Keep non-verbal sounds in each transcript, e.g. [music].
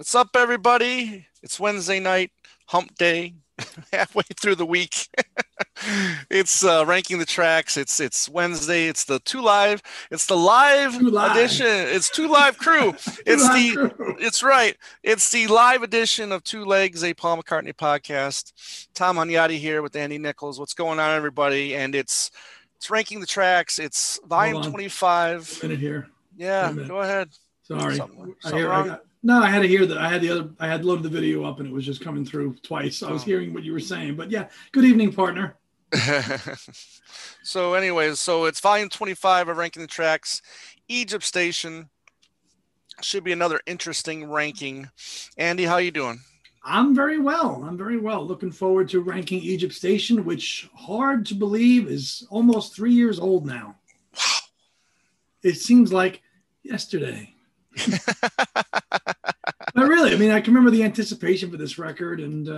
What's up, everybody? It's Wednesday night, hump day, [laughs] halfway through the week. [laughs] it's uh, ranking the tracks. It's it's Wednesday. It's the two live. It's the live, Two Live. edition. It's two live crew. [laughs] it's Live the crew. it's right. It's the live edition of Two Legs, a Paul McCartney podcast. Tom Hunyadi here with Andy Nichols. What's going on, everybody? And it's it's ranking the tracks. It's volume twenty five. minute here. Yeah, minute. go ahead. Sorry. Something- I hear? I, no, I had to hear that. I had the other. I had loaded the video up, and it was just coming through twice. I was Oh. hearing what you were saying. But yeah, good evening, partner. [laughs] so anyways so it's volume 25 of ranking the tracks egypt station should be another interesting ranking andy how you doing I'm very well. I'm very well. Looking forward to ranking Egypt Station, which hard to believe is almost three years old now. Wow. It seems like yesterday. [laughs] really, I mean, I can remember the anticipation for this record, and uh,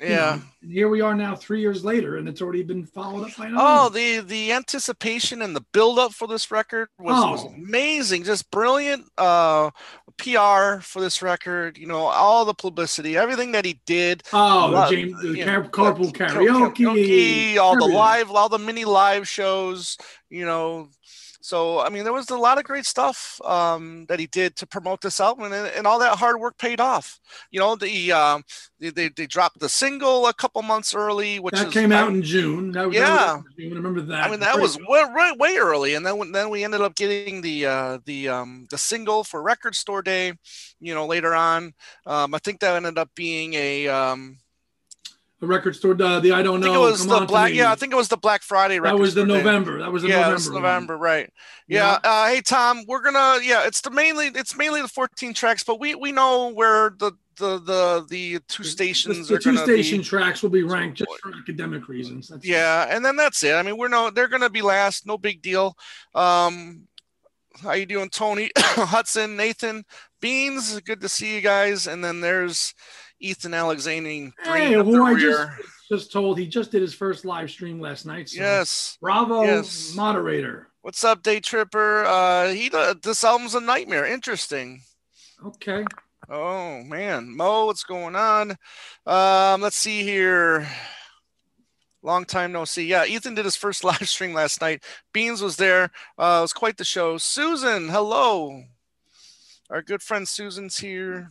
you Yeah. know, and here we are now, three years later, and it's already been followed up by another. oh the the anticipation and the build up for this record was, was Oh. amazing just brilliant uh pr for this record you know all the publicity everything that he did Oh, the James, the car- carpool Car- karaoke, all the live, all the mini live shows, you know. So I mean, there was a lot of great stuff um, that he did to promote this album, and, and all that hard work paid off. You know, the um, they, they they dropped the single a couple months early, which That is, came I- out in June. That Yeah. that June. I remember that. I mean, that was way, way, way early, and then when- then we ended up getting the uh, the um, the single for Record Store Day. You know, later on, um, I think that ended up being a um, the record store. Uh, the I don't know. I know. think it was the black. Yeah, I think it was the Black Friday. that was the Store Day. November. That was the yeah, November. one. November, right? Yeah. Yeah. Uh, hey, Tom, we're gonna. Yeah, it's the mainly. It's mainly the 14 tracks, but we we know where the the the the two stations the, are the two station be. tracks will be ranked just for academic reasons. That's Yeah, and then that's it. I mean, we're no. They're gonna be last. No big deal. Um, how you doing, Tony [coughs] Hudson, Nathan Beans? Good to see you guys. And then there's Ethan Alexander. Hey, who I just, just told he just did his first live stream last night. So Yes. Bravo, Yes. moderator. What's up, Day Tripper? Uh, he uh, this album's a nightmare. Interesting. Okay. Oh man, Mo, what's going on? Um, let's see here. Long time no see. Yeah, Ethan did his first [laughs] live stream last night. Beans was there. Uh, it was quite the show. Susan, hello. Our good friend Susan's here.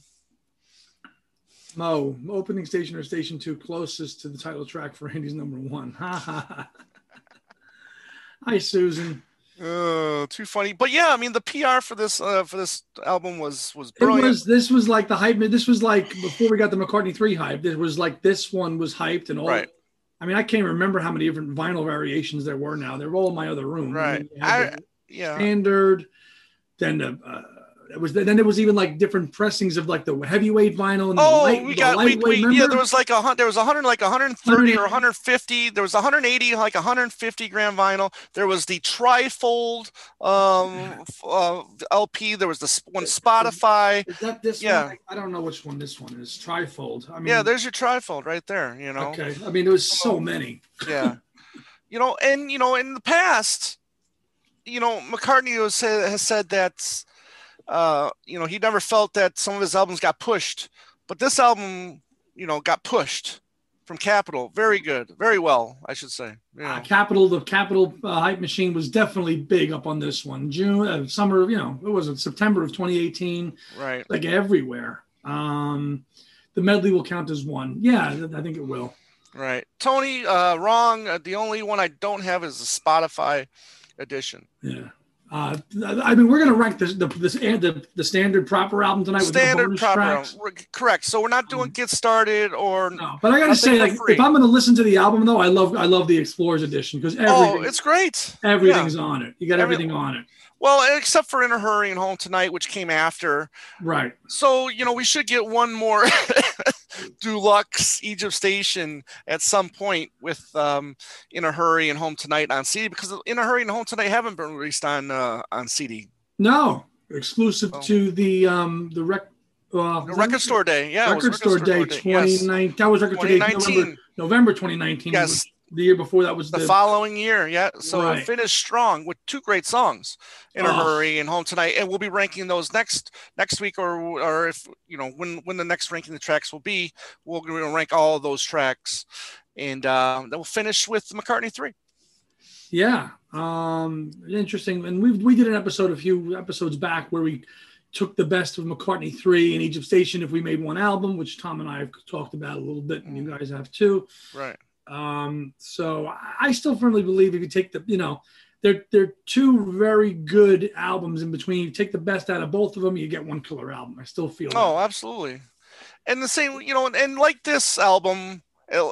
Mo, opening station or station two closest to the title track for Andy's number one. Ha ha ha. Hi, Susan. Uh, too funny. But yeah, I mean the PR for this uh, for this album was was It brilliant. was this was like the hype. This was like before we got the McCartney three hype. This was like this one was hyped and all. Right. I mean, I can't remember how many different vinyl variations there were. Now they're all in my other room. I Right. mean, I- yeah. standard. Then the uh, it was then there was even like different pressings of like the heavyweight vinyl and the, Oh, light, we got we, we yeah. There was like a hun- there was a hundred like 130 or 180. 150. There was 180 like 150 gram vinyl. There was the trifold um uh, LP. There was the one Spotify. Is that this Yeah. one? I don't know which one this one is. Trifold. I mean, Yeah, there's your trifold right there. You know. Okay. I mean, there was so many. yeah you know and you know in the past you know mccartney has said, has said that uh you know he never felt that some of his albums got pushed but this album you know got pushed from capitol very good very well i should say you Uh. Capital, the Capital uh, hype machine was definitely big up on this one. June, uh, summer, you know, it was in September of 2018, right like everywhere. Um, the medley will count as one. Yeah, I think it will. right tony uh wrong Uh, the only one i don't have is the spotify edition Yeah. Uh, I mean, we're gonna rank this the this the, the standard proper album tonight standard proper tracks. Correct so we're not doing get started or No, but I gotta say, like, free. if I'm gonna listen to the album though, I love I love the Explorers edition because everything. oh it's great everything's on it. You got Every- everything on it. Well, except for In a Hurry and Home Tonight, which came after. Right. So, you know, we should get one more [laughs] deluxe Egypt Station at some point with um, In a Hurry and Home Tonight on CD because In a Hurry and Home Tonight haven't been released on uh, on CD. No, exclusive Oh. to the um the rec. Uh, The Record Store Day, yeah, was record store day, Yes. 29. That was record store day, November, November 2019. Yes, The year before that was the, the, following year. Yeah, so Right. finished strong with two great songs, "In a Oh. Hurry" and "Home Tonight," and we'll be ranking those next next week, or or if you know when when the next ranking the tracks will be, we'll, to rank all of those tracks, and um, then we'll finish with McCartney three. Yeah, um, interesting. And we we did an episode a few episodes back where we took the best of McCartney three and Egypt Station if we made one album, which Tom and I have talked about a little bit, and you guys have too. Right. Um, so I- still firmly believe if you take the, you know, they're they're two very good albums in between. You take the best out of both of them, you get one killer album. I still feel. Oh, absolutely. And the same, you know, and, and like this album,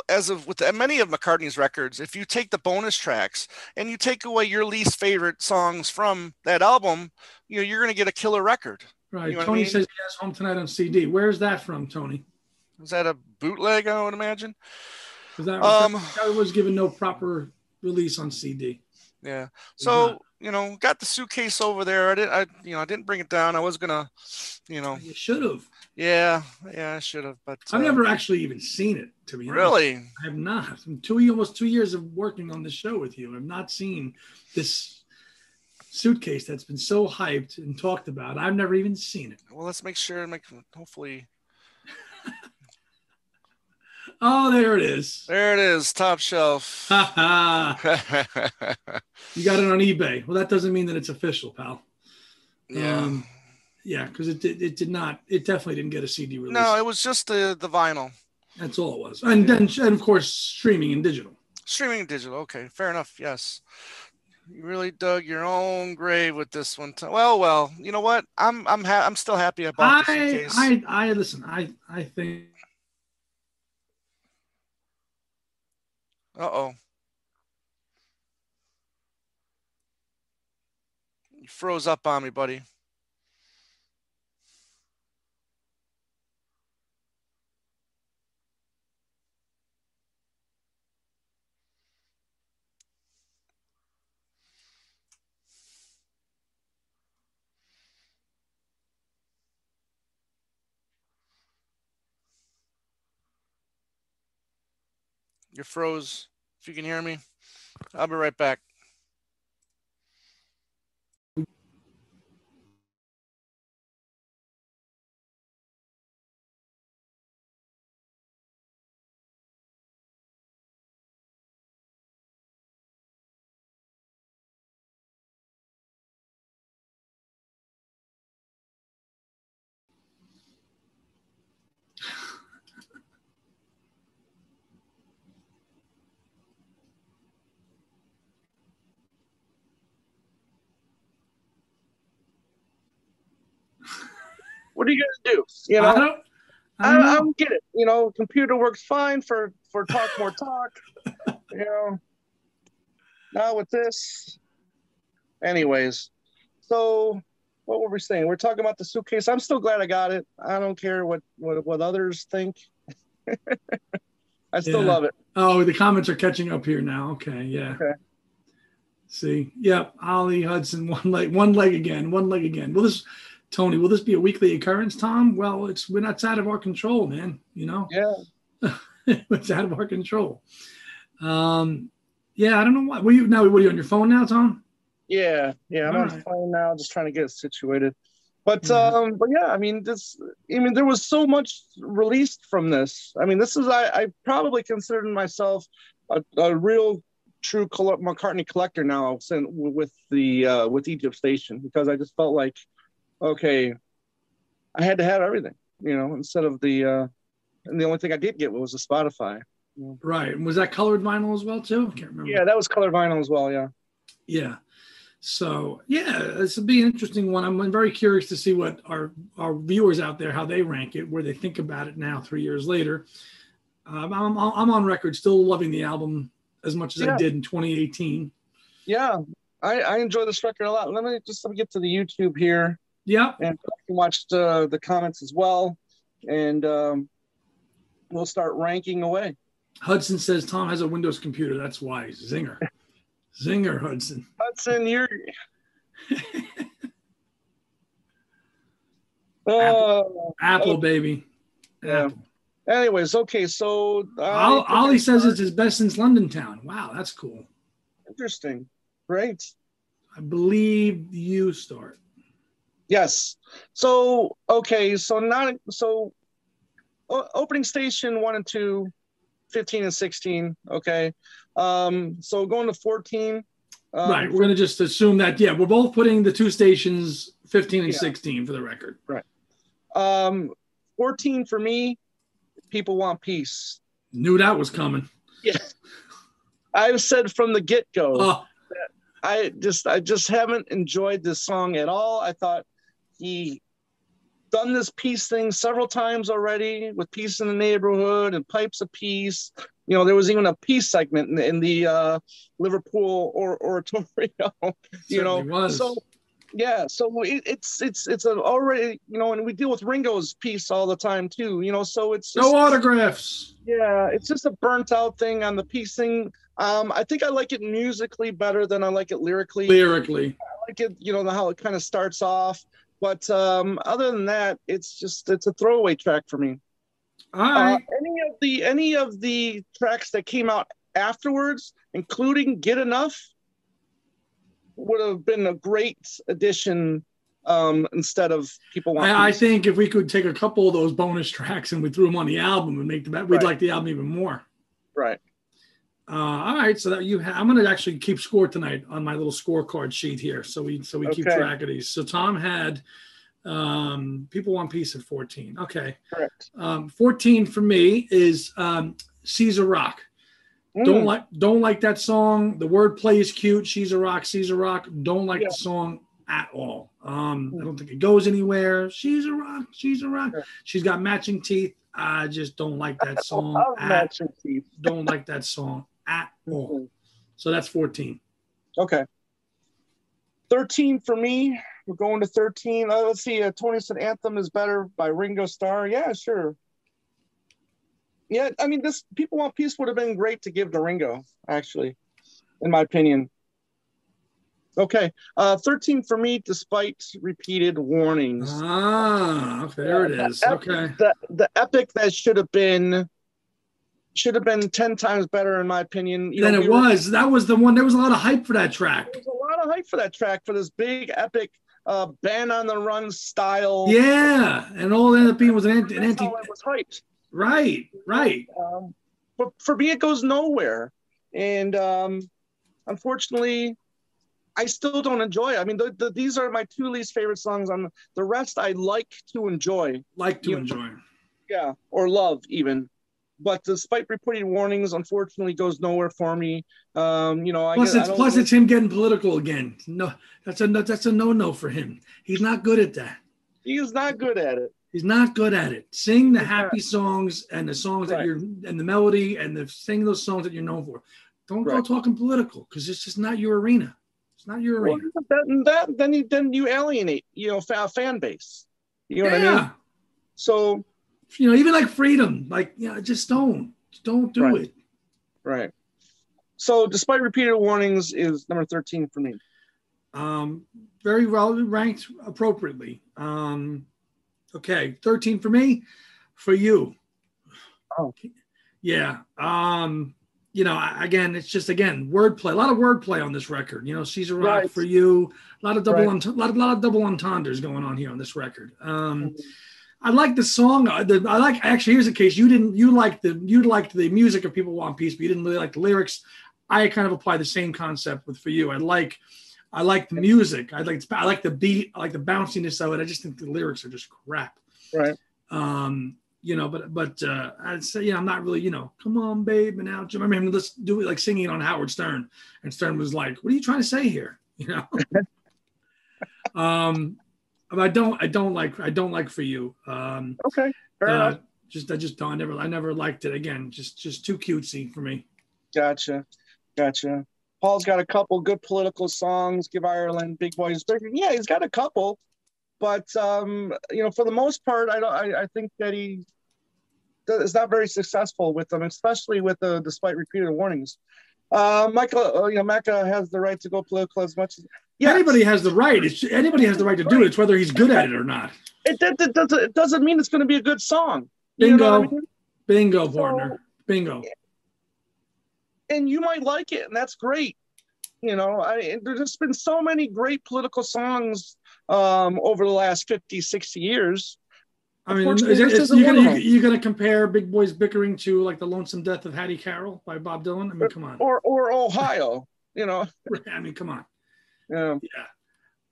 as of with many of McCartney's records, if you take the bonus tracks and you take away your least favorite songs from that album, you know, you're going to get a killer record. right. you know what I Tony mean? says yes, home tonight on CD. Where's that from, Tony? Is that a bootleg? I would imagine. Is that, Um, that was given no proper release on CD? Yeah. So you know, got the suitcase over there. I didn't. I you know, I didn't bring it down. I was gonna, you know, You should have. yeah, yeah, I should have. But I've uh, never actually even seen it. To be honest. really. I have not. In two almost two years of working on the show with you, I've not seen this suitcase that's been so hyped and talked about. I've never even seen it. Well, let's make sure make hopefully. Oh, there it is. There it is, top shelf. [laughs] You got it on eBay. Well, that doesn't mean that it's official, pal. yeah. Um, yeah, because it did, it did not. It definitely didn't get a CD release. no, it was just the the vinyl. that's all it was. And then, and of course, streaming and digital. Streaming digital. Okay, fair enough. Yes. You really dug your own grave with this one. T- well, well, you know what? I'm I'm ha- I'm still happy I bought the I, suitcase. I, I listen. I, I think Uh oh. You froze up on me, buddy. You froze. If you can hear me, I'll be right back. What are you gonna do? You I know, don't. I I, don't I know. don't get it. You know, computer works fine for for talk more talk. [laughs] you know, now with this, anyways. So, what were we saying? We're talking about the suitcase. I'm still glad I got it. I don't care what what, what others think. [laughs] I still Yeah. love it. Oh, the comments are catching up here now. Okay, yeah. Okay. See, yep, Ollie Hudson, [laughs] one leg, one leg again, one leg again. Will this, Tony? Will this be a weekly occurrence, Tom? Well, it's we're not out of our control, man. You know, Yeah. [laughs] it's out of our control. Um, yeah, I don't know why. Were you now? What are you on your phone now, Tom? Yeah, yeah, I'm All on right. the phone now, just trying to get it situated. But Mhm. um, but yeah, I mean, this, I mean, there was so much released from this. I mean, this is I, I probably considered myself a, a real true McCartney collector now, with the uh, with Egypt Station, because I just felt like, okay, I had to have everything, you know, instead of the, uh, and the only thing I did get was a Spotify. Right. And was that colored vinyl as well too? I can't remember. Yeah, that was colored vinyl as well. Yeah. Yeah. So yeah, this will be an interesting one. I'm very curious to see what our our viewers out there how they rank it, where they think about it now, three years later. Um, I'm I'm on record still loving the album as much as I did in 2018. Yeah. I, I enjoy this record a lot. Let me just let me get to the YouTube here. Yep. and I can watch the, the comments as well. And um, we'll start ranking away. Hudson says Tom has a Windows computer. That's wise. Zinger. [laughs] Zinger Hudson. Hudson, you're. [laughs] Oh, Apple Oh. baby. Yeah. Apple. Anyways, okay, so uh, Ollie says it's his best since London Town. Wow, that's cool. Interesting. Great. I believe you start. Yes. So okay, so not so opening station one and two, 15 and 16. Okay. Um, so going to 14. Um, right. We're gonna just assume that yeah, we're both putting the two stations 15 and yeah. 16 for the record. Right. Um 14 for me, people want peace. Knew that was coming. Yeah. [laughs] I've said from the get-go. Oh. I just I just haven't enjoyed this song at all. I thought he done this peace thing several times already with peace in the neighborhood and pipes of peace. You know, there was even a peace segment in the, in the uh, Liverpool or oratorio. [laughs] you know, was. so yeah, so it, it's it's it's a already you know, and we deal with Ringo's piece all the time too. You know, so it's just, no autographs. Yeah, it's just a burnt out thing on the peace thing. Um, I think I like it musically better than I like it lyrically. Lyrically, I like it. You know how it kind of starts off. But um, other than that, it's just it's a throwaway track for me. All right. Uh, any of the any of the tracks that came out afterwards, including "Get Enough," would have been a great addition um, instead of people want. I, I, think if we could take a couple of those bonus tracks and we threw them on the album and make the we'd right. like the album even more. Right. Uh, all right, so that you, ha- I'm going to actually keep score tonight on my little scorecard sheet here, so we so we okay. keep track of these. So Tom had um, people want peace at 14. Okay, correct. Um, 14 for me is um, Caesar Rock. Mm. Don't like don't like that song. The wordplay is cute. She's a rock. She's a rock. Don't like yeah. the song at all. Um, I don't think it goes anywhere. She's a rock. She's a rock. She's got matching teeth. I just don't like that [laughs] song. matching teeth. Don't like that song at all. Mm-hmm. So that's 14. Okay. 13 for me. We're going to 13. Uh, let's see. Uh, Tony said Anthem is better by Ringo Starr. Yeah, sure. Yeah, I mean, this People Want Peace would have been great to give to Ringo, actually, in my opinion. Okay. Uh, 13 for me, despite repeated warnings. Ah, there it is. The okay. The, the epic that should have been should have been 10 times better in my opinion you than know, it we was were, that was the one there was a lot of hype for that track there was a lot of hype for that track for this big epic uh band on the run style yeah and all ended up being was an, anti, an anti it was hyped right right um, but for me it goes nowhere and um unfortunately I still don't enjoy it. I mean, the, the, these are my two least favorite songs. On the rest, I like to enjoy. Like to enjoy. Know, yeah, or love even but despite repeated warnings, unfortunately, goes nowhere for me. Um, you know, I plus guess, it's plus it's him getting political again. No, that's a that's a no no for him. He's not good at that. He's not good at it. He's not good at it. Sing the happy songs and the songs right. that you're and the melody and the sing those songs that you're known for. Don't right. go talking political because it's just not your arena. It's not your arena. Well, that, that, then you then you alienate you know fan base. You know yeah. what I mean? So you know, even like freedom, like yeah, just don't, just don't do right. it. Right. So, despite repeated warnings, is number thirteen for me. Um, very well ranked appropriately. Um, okay, thirteen for me. For you. Oh. Yeah. Um, you know, again, it's just again wordplay. A lot of wordplay on this record. You know, Caesar Rock right. for you. A lot of double, right. a lot, a lot of double entendres going on here on this record. Um, mm-hmm I like the song. Uh, the, I like actually. Here's the case. You didn't. You liked the. You liked the music of People Want Peace, but you didn't really like the lyrics. I kind of apply the same concept with for you. I like. I like the music. I like. I like the beat. I like the bounciness of it. I just think the lyrics are just crap. Right. Um. You know, but but uh, I'd say yeah, I'm not really you know, come on, babe, and out. You remember him? Let's do it like singing on Howard Stern, and Stern was like, "What are you trying to say here?" [laughs] You know. [laughs] um I don't I don't like I don't like for you. Um, okay, fair uh, enough. Just I just don't I never I never liked it again. Just just too cutesy for me. Gotcha, gotcha. Paul's got a couple good political songs. Give Ireland, Big Boys Yeah, he's got a couple, but um, you know, for the most part, I don't. I, I think that he is not very successful with them, especially with the despite repeated warnings. Uh, Michael, uh, you know, Macca has the right to go political as much as yeah. Anybody has the right. It's anybody has the right to do it. It's whether he's good at it or not. It, it, it doesn't. It doesn't mean it's going to be a good song. You Bingo. I mean? Bingo, So- partner. Bingo. and you might like it, and that's great. You know, I, there's been so many great political songs um, over the last 50, 60 years. I mean, Unfortunately, is it, this is, isn't you're one gonna you, them. you're gonna compare Big Boys bickering to like the Lonesome Death of Hattie Carroll by Bob Dylan? I mean, come on. Or or Ohio, you know. [laughs] I mean, come on. Yeah. Yeah.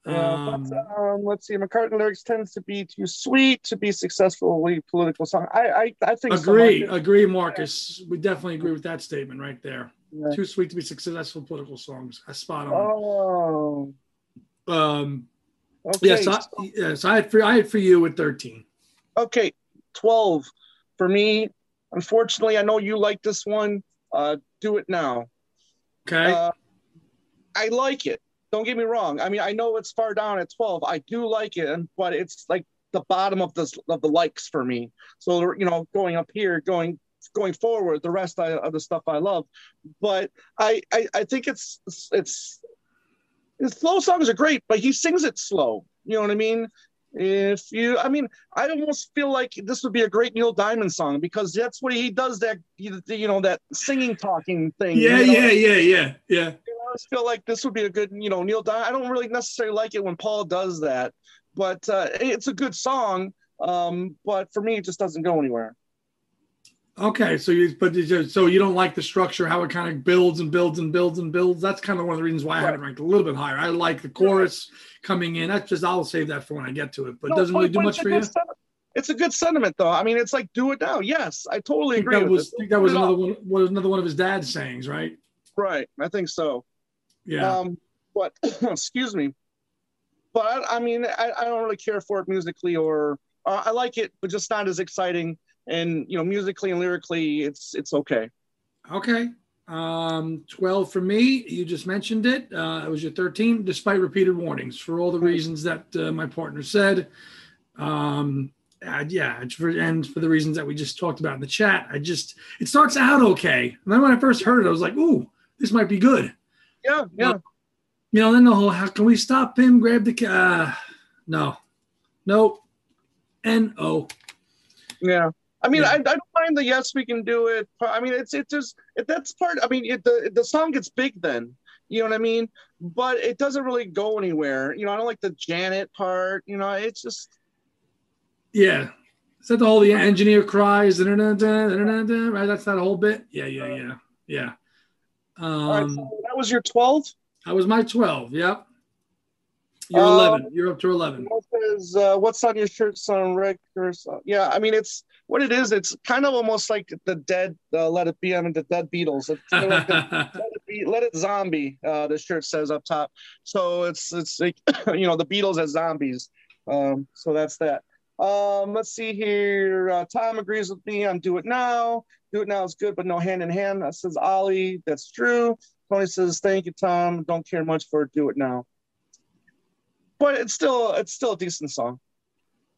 Yeah, Um, but, um, let's see. McCartney lyrics tends to be too sweet to be successfully political song. I I, I think agree, Marcus. agree, Marcus. We definitely agree with that statement right there. Yeah. Too sweet to be successful political songs. I spot on. Oh, Um, okay. yes, I, yes, I had for I had for you at thirteen. Okay, twelve for me. Unfortunately, I know you like this one. Uh, do it now. Okay, Uh, I like it. Don't get me wrong. I mean, I know it's far down at 12. I do like it, but it's like the bottom of the of the likes for me. So you know, going up here, going going forward, the rest I, of the stuff I love. But I I, I think it's it's his slow songs are great, but he sings it slow. You know what I mean? If you, I mean, I almost feel like this would be a great Neil Diamond song because that's what he does. That you know that singing, talking thing. yeah, you know? yeah, yeah, yeah, yeah. I just feel like this would be a good, you know, Neil Diamond. I don't really necessarily like it when Paul does that, but uh, it's a good song. Um, but for me, it just doesn't go anywhere. Okay, so you but you just, so you don't like the structure, how it kind of builds and builds and builds and builds. That's kind of one of the reasons why I have it ranked a little bit higher. I like the chorus coming in. That's just I'll save that for when I get to it. But it No, doesn't really do much for you. It's a good sentiment, though. I mean, it's like do it now. Yes, I I totally think agree that with was think that was another one was another one of his dad's sayings, right? Right, I think so. Yeah. Um, but [clears throat] excuse me. But I, I mean, I, I don't really care for it musically, or uh, I like it, but just not as exciting. And you know, musically and lyrically, it's it's okay. Okay. Um, 12 for me. You just mentioned it. Uh, it was your 13, despite repeated warnings for all the reasons that uh, my partner said. Um, uh, yeah, for, and for the reasons that we just talked about in the chat. I just, it starts out okay. And then when I first heard it, I was like, ooh, this might be good. Yeah, yeah. You know, then the whole, how can we stop him? Grab the, uh, no, no, N O. Yeah. I mean, Yeah. I, I don't mind the yes, we can do it. I mean, it's it just it, that's part. I mean, it, the the song gets big then. You know what I mean? But it doesn't really go anywhere. You know, I don't like the Janet part. You know, it's just Yeah. Is that all the engineer cries? da-da-da-da, Right. That's that whole bit. Yeah. Yeah. Yeah. Yeah. all right. Um, So that was your twelve. that was my 12. Yep. You're Um, 11. You're up to 11. What is uh, what's on your shirt, son Rick? Or so, yeah, I mean, it's what it is. It's kind of almost like the dead. Uh, let it be. I mean, the dead Beatles. It's kind of like the, [laughs] let it be. Let it zombie. Uh, the shirt says up top. So it's it's like [coughs] you know the Beatles as zombies. Um, so that's that. Um, let's see here. Uh, Tom agrees with me on Do It Now. Do It Now is good, but no hand in hand. That says Ollie. That's true. Tony says, "Thank you, Tom. Don't care much for Do It Now." but it's still it's still a decent song.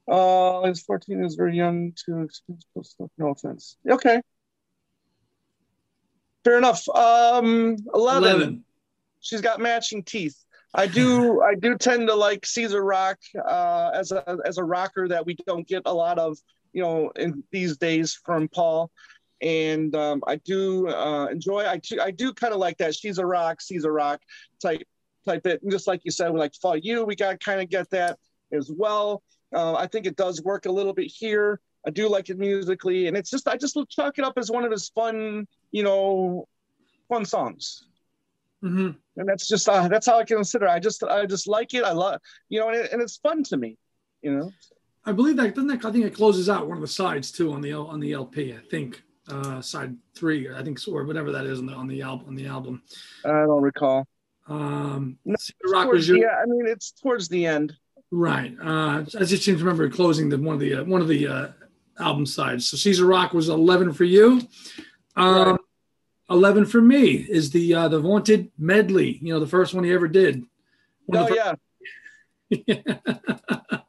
Uh, it's 14 is very young to experience stuff. No offense. Okay. Fair enough. Um, 11. 11. She's got matching teeth. I do [laughs] I do tend to like Caesar Rock uh, as a as a rocker that we don't get a lot of you know in these days from Paul, and um, I do uh, enjoy I do, I do kind of like that she's a rock Caesar Rock type type it and just like you said like for you we got kind of get that as well. Uh, I think it does work a little bit here. I do like it musically, and it's just I just chalk it up as one of his fun you know fun songs hmm and that's just uh, that's how I consider. It. I just I just like it. I love you know, and, it, and it's fun to me. You know, I believe that, doesn't that, I think it closes out one of the sides too on the, on the LP. I think, uh, side three, I think, or whatever that is on the, on the album, on the album. I don't recall. Um, No, Rock Towards was your, the, I mean, it's towards the end. Right. Uh, I just seem to remember closing the one of the uh, one of the uh, album sides. So Caesar Rock was eleven for you. Um, Right. Eleven for me is the uh, the vaunted medley. You know, the first one he ever did. One Oh of yeah, [laughs]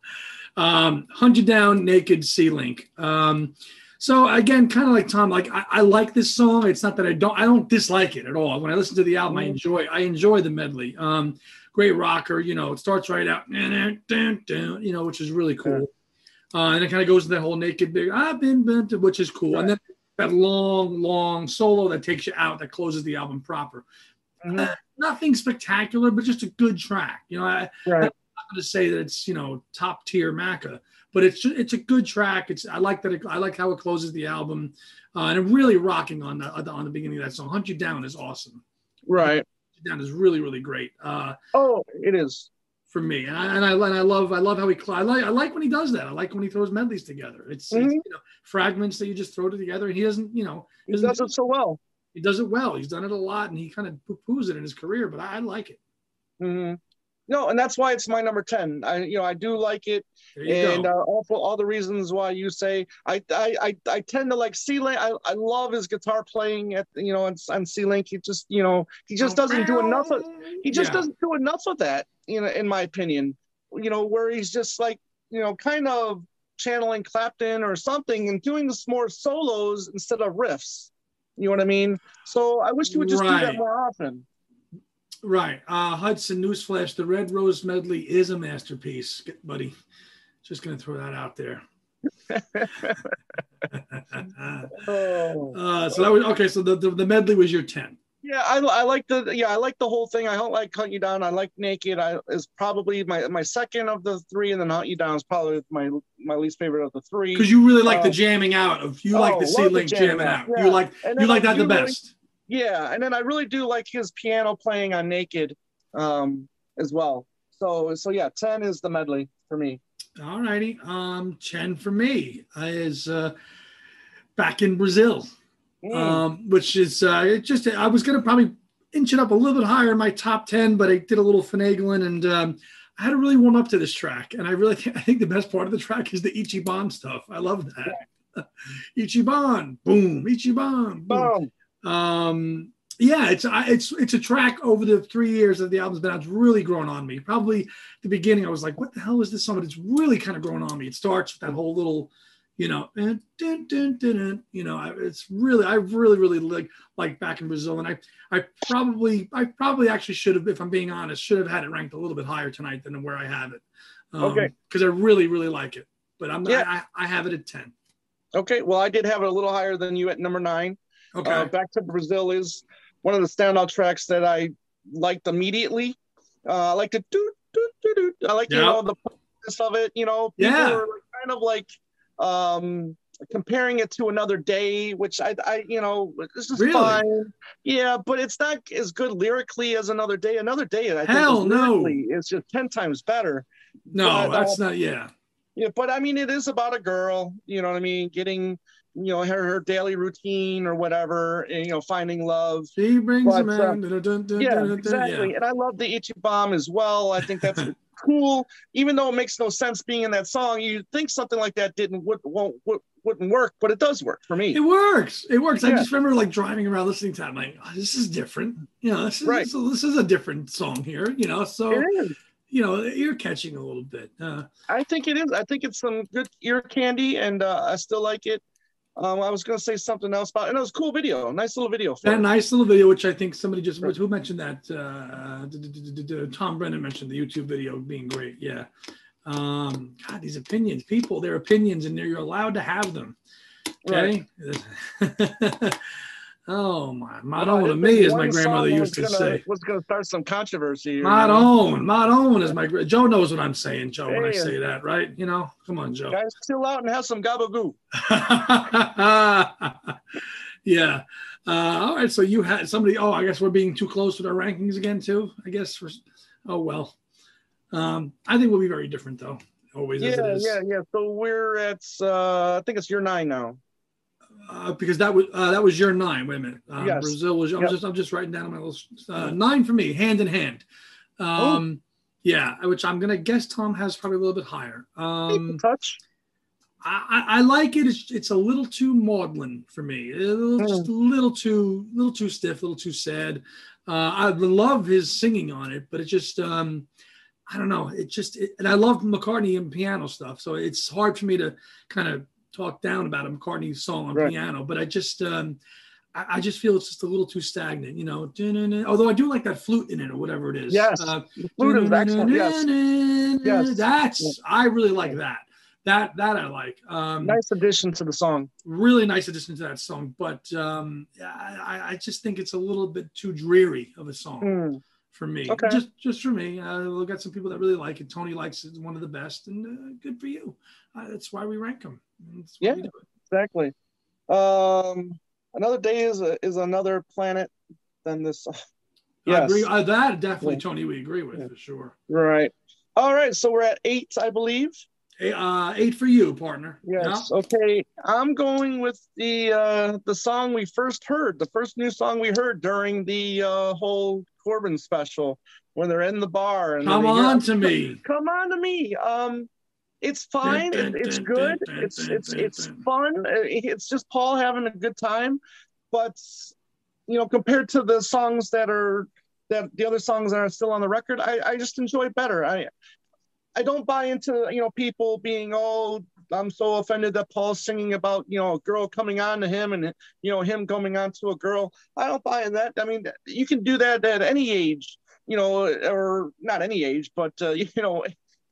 um, Hunt You Down, Naked, C-Link. Um, so again, kind of like Tom, like I, I like this song. It's not that I don't, I don't dislike it at all. When I listen to the album, I Mhm. enjoy, I enjoy the medley. Um, great rocker, you know, it starts right out, you know, which is really cool. Uh, and it kind of goes to that whole naked big, I've been bent, which is cool. And then that long, long solo that takes you out, that closes the album proper. Mhm. Uh, nothing spectacular, but just a good track. You know, I, I'm not going to say that it's you know top tier Macca, but it's it's a good track. It's I like that. It, I like how it closes the album, uh, and I'm really rocking on the on the beginning of that song. Hunt You Down is awesome. Right. Down is really really great. Uh, Oh, it is. for me. And I, and I and I love I love how he I like I like when he does that. I like when he throws medleys together. It's, it's, Mhm. you know, fragments that you just throw together. And he doesn't you know He doesn't- it so well. he does it well. He's done it a lot, and he kind of poo-poos it in his career. But I, I like it. hmm No, and that's why it's my number ten. I, you know, I do like it, and uh, all for all the reasons why you say I, I, I, I tend to like C Link. I, I love his guitar playing at you know on, on C Link. He just you know he just doesn't do enough. Of, he just Yeah. doesn't do enough of that. You know, in my opinion, you know, where he's just like you know kind of channeling Clapton or something and doing this more solos instead of riffs. You know what I mean? So I wish he would just do that more often. Right. Uh, Hudson Newsflash: The Red Rose Medley is a masterpiece, buddy. Just gonna throw that out there. Oh. [laughs] uh, so that was okay. So the, the, the medley was your ten. Yeah, I, I like the yeah I like the whole thing. I don't like Hunt You Down. I like Naked. I is probably my my second of the three, and then Hunt You Down is probably my my least favorite of the three. Because you really like the Uh, jamming out of you like oh, the love C the Link jamming out, out. yeah. You like And you like that the do really- best. Yeah, and then I really do like his piano playing on Naked, um, as well. So so yeah, ten is the medley for me. All righty. Um, Chen for me is uh, back in Brazil, Mm. um, which is uh, it just I was gonna probably inch it up a little bit higher in my top ten, but I did a little finagling and um, I had to really warm up to this track. And I really think [laughs] I think the best part of the track is the Ichiban stuff. I love that. [laughs] Ichiban, boom, Ichiban, boom. Boom. Um yeah it's it's it's a track over the three years that the album's been out. It's really grown on me. Probably the beginning i was like what the hell is this song? But it's really kind of grown on me. It starts with that whole little you know dun, dun, dun, dun, dun, you know I- it's really i really really like like back in brazil. And i i probably i probably actually should have if i'm being honest should have had it ranked a little bit higher tonight than where i have it. Um, Okay. because i really really like it. But i'm not Yeah. I, I have it at 10 Okay, well I did have it a little higher than you at number nine. Okay Uh, Back to Brazil is one of the standout tracks that I liked immediately. Uh, I like the do do do do. I like you know the purpose of it. You know, people Yeah. are kind of like um, comparing it to another day, which I, I you know, this is Really? fine. Yeah, but it's not as good lyrically as another day. Another day, I Hell think, no. it's just ten times better. no but, that's uh, not yeah Yeah, but I mean, it is about a girl, you know what I mean, getting, you know, her, her daily routine or whatever, and, you know, finding love. She brings But, a man. dun, dun, dun, Yeah, dun, dun, exactly. yeah. And I love the Ichiban as well. I think that's [laughs] cool, even though it makes no sense being in that song. You think something like that didn't would, won't would, wouldn't work, but it does work for me. It works. It works. I just remember like driving around listening to it I'm like, oh, this is different. You know, this is Right. so this is a different song here. You know, so you know, ear catching a little bit. Uh, I think it is. I think it's some good ear candy, and uh, I still like it. Um, I was gonna say something else about, and it was a cool video, nice little video. That nice little video, which I think somebody just who mentioned that. Uh, Tom Brennan mentioned the YouTube video being great. Yeah. Um, God, these opinions, people, their opinions, and you're allowed to have them. Right. [laughs] Oh my, my Well, own to me, as my grandmother used to gonna, say. Was gonna start some controversy. here, Not you know? own, my own is my Joe knows what I'm saying, Joe, when I say that, right? You know, come on, Joe. Guys, chill out and have some gabagoo. [laughs] yeah. Uh, all right. So you had somebody. Oh, I guess we're being too close with our rankings again, too. I guess. For, oh well. Um, I think we'll be very different, though. Always as it Yeah, yeah, yeah. So we're at, uh, I think it's your nine now. Uh, because that was uh, that was your nine. Wait a minute. Um, Yes. Brazil was. I'm Yep. just I'm just writing down my list. Uh, nine for me, hand in hand. Um, yeah, which I'm gonna guess Tom has probably a little bit higher. Um, Touch. I, I I like it. It's, it's a little too maudlin for me. A little, just a little too, little too stiff, a little too sad. Uh, I love his singing on it, but it just, um, I don't know. It just, it, and I love McCartney and piano stuff, so it's hard for me to kind of talk down about a McCartney song on Right. piano. But I just, um, I, I just feel it's just a little too stagnant, you know. Although I do like that flute in it or whatever it is. Yes. Uh, flute is excellent. Yes. Yes. That's I really like that. that that I like. Um, nice addition to the song. Really nice addition to that song, but um, I, I just think it's a little bit too dreary of a song Mm, for me. Okay. Just just for me. Uh, we've got some people that really like it. Tony likes it, one of the best, and uh, good for you. Uh, that's why we rank them. Yeah. exactly. Um, another day is a, is another planet than this. [laughs] I Yes. agree. Uh, that definitely. Tony, we agree with Yeah. for sure. Right. All right. So we're at eight, I believe. Hey, uh, eight for you, partner. Yes. Okay. I'm going with the uh, the song we first heard, the first new song we heard during the uh, whole Corden special when they're in the bar and Come on to me. [laughs] come on to me. Um, it's fine. It, it's good. It's it's it's fun. It's just Paul having a good time. But you know, compared to the songs that are that the other songs that are still on the record, I, I just enjoy it better. I I don't buy into you know people being oh I'm so offended that Paul's singing about you know a girl coming on to him and you know him coming on to a girl. I don't buy in that. I mean, you can do that at any age, you know, or not any age, but uh, [laughs] you know,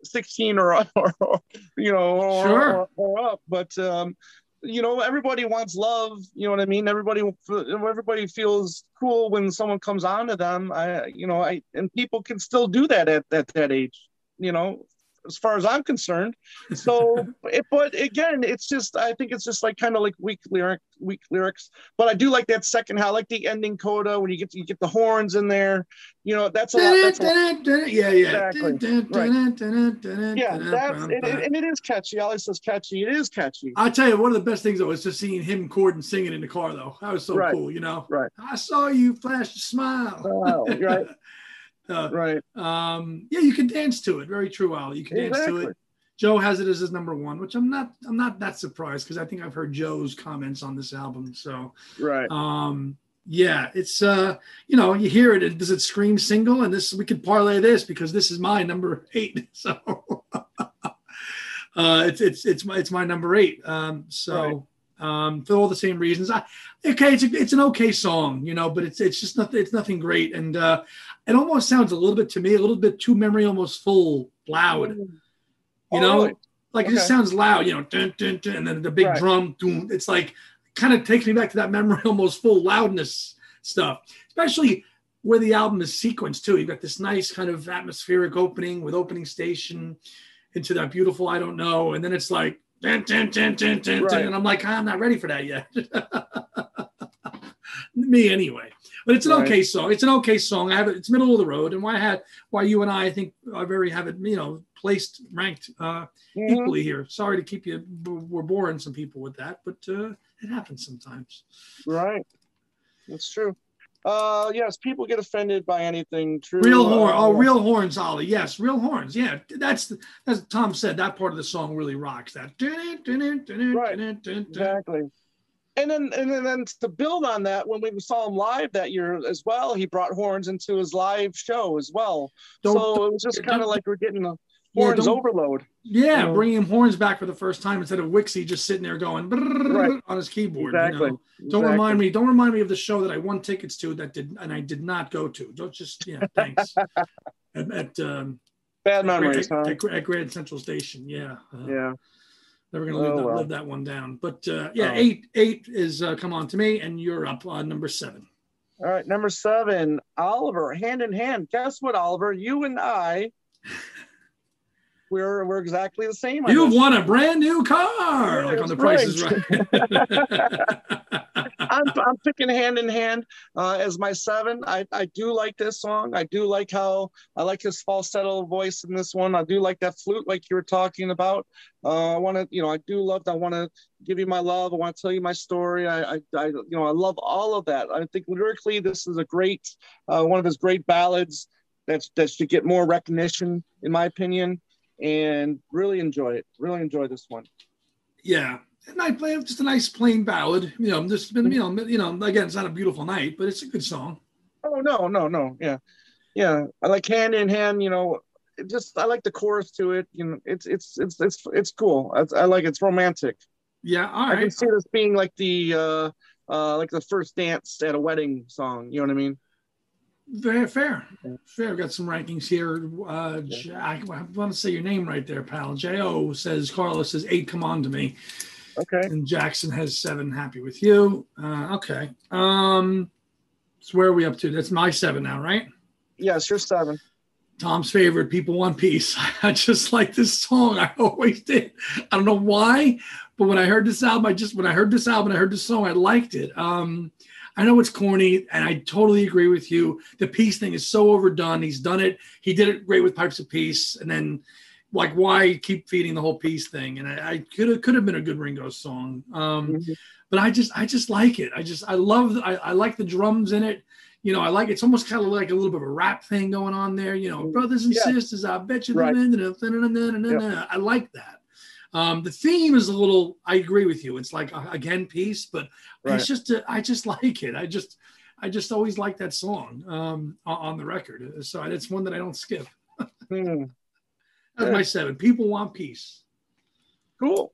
16 or, [laughs] or, or you know, or, Sure. or, or up. But um, you know, everybody wants love. You know what I mean? Everybody, everybody feels cool when someone comes on to them. I, you know, I and people can still do that at, at that age. You know, as far as I'm concerned. So, [laughs] it, but again, it's just I think it's just like kind of like weak lyric, weak lyrics. But I do like that second. I like the ending coda when you get you get the horns in there. You know, that's a lot. That's a lot. yeah, yeah. Exactly. Yeah, that's it, it- and it is catchy. Alice says catchy. It is catchy. I'll tell you, one of the best things though was just seeing him, Corden, singing in the car though. That was so Right. cool, you know. Right. I saw you flash a smile. Wow, right. [laughs] Uh, Right. um, yeah, you can dance to it. Very true, Al. You can dance to it. Joe has it as his number one, which I'm not. I'm not that surprised because I think I've heard Joe's comments on this album. So, Right. um, yeah, it's uh, you know, you hear it. and Does it scream single? And this we could parlay this because this is my number eight. [laughs] So, [laughs] uh, it's it's it's my it's my number eight. Um, so. Um, for all the same reasons, I, okay, it's a, it's an okay song, you know, but it's it's just nothing it's nothing great, and uh, it almost sounds a little bit to me a little bit too memory almost full loud, you Oh, know, really? like it just sounds loud, you know, dun, dun, dun, and then the big Right. drum, doom. It's like kind of takes me back to that memory [laughs] almost full loudness stuff, especially where the album is sequenced too. You've got this nice kind of atmospheric opening with opening station into that beautiful I don't know, and then it's like dun, dun, dun, dun, dun, Right. and I'm like I'm not ready for that yet. [laughs] Me anyway, but it's an Right. okay song. It's an okay song. I have it. It's middle of the road, and why I had why you and I, I think, are very have it, you know, placed ranked uh, Mhm. equally here. Sorry to keep you. We're boring some people with that, but uh, it happens sometimes. Right. That's true. Uh, yes, people get offended by anything. True. Real horn. Uh, Oh, real horns, Ollie. Yes, real horns. Yeah, that's as Tom said. That part of the song really rocks. That. Right. Exactly. And then, and then, then to build on that, when we saw him live that year as well, he brought horns into his live show as well. Don't- so it was just kind of like we're getting a horns don't- overload. Yeah, know. bringing him horns back for the first time instead of Wixie just sitting there going Right. on his keyboard. Exactly. You know? Don't remind me. Don't remind me of the show that I won tickets to that did and I did not go to. Don't just yeah. Thanks. [laughs] at, at um, Bad at, memories, at, huh? at, at Grand Central Station. Yeah. Uh, Yeah. Never gonna live, Oh, that, well. live that one down. But uh, yeah, Oh. eight eight is uh, come on to me, and you're up on number seven. All right, number seven, Oliver, hand in hand. Guess what, Oliver? You and I, we're we're exactly the same. You've won a brand new car, like on the That's prices right. [laughs] I'm, I'm picking hand in hand uh, as my seven. I, I do like this song. I do like how I like his falsetto voice in this one. I do like that flute, like you were talking about. Uh, I want to, you know, I do love. I want to give you my love. I want to tell you my story. I, I, I, you know, I love all of that. I think lyrically, this is a great, uh, one of his great ballads. That's that should get more recognition, in my opinion, and really enjoy it. Really enjoy this one. yeah, and I play just a nice plain ballad. You know, just been you know, you know, again, it's not a beautiful night, but it's a good song. Oh no, no, no. Yeah, yeah. I like hand in hand. You know, it just I like the chorus to it. You know, it's it's it's it's it's cool. I, I like it's romantic. Yeah, all I can see this being like the uh uh like the first dance at a wedding song. You know what I mean? Very fair. Fair. Got some rankings here. Uh, I, want to say your name right there, pal. Jo says Carlos says eight. Come on to me. Okay. And Jackson has seven. Happy with you. Uh, okay. Um, so where are we up to? That's my seven now, right? Yes, you're seven. Tom's favorite, People Want Peace. [laughs] I just like this song. I always did. I don't know why, but when I heard this album, I just when I heard this album, I heard this song, I liked it. Um, I know it's corny, and I totally agree with you. The peace thing is so overdone. He's done it. He did it great with Pipes of Peace, and then like why keep feeding the whole peace thing? And I, I could have could have been a good Ringo song. Um, mm-hmm. But I just I just like it. I just I love I, I like the drums in it you know, I like it's almost kind of like a little bit of a rap thing going on there. You know, brothers and yeah. sisters, I bet you. Right. I like that. Um, the theme is a little. I agree with you. It's like again peace, but right. it's just a, I just [laughs] like it. I just I just always like that song um, on the record. So it's one that I don't skip. hmm. That's yeah. my seven. People want peace. Cool.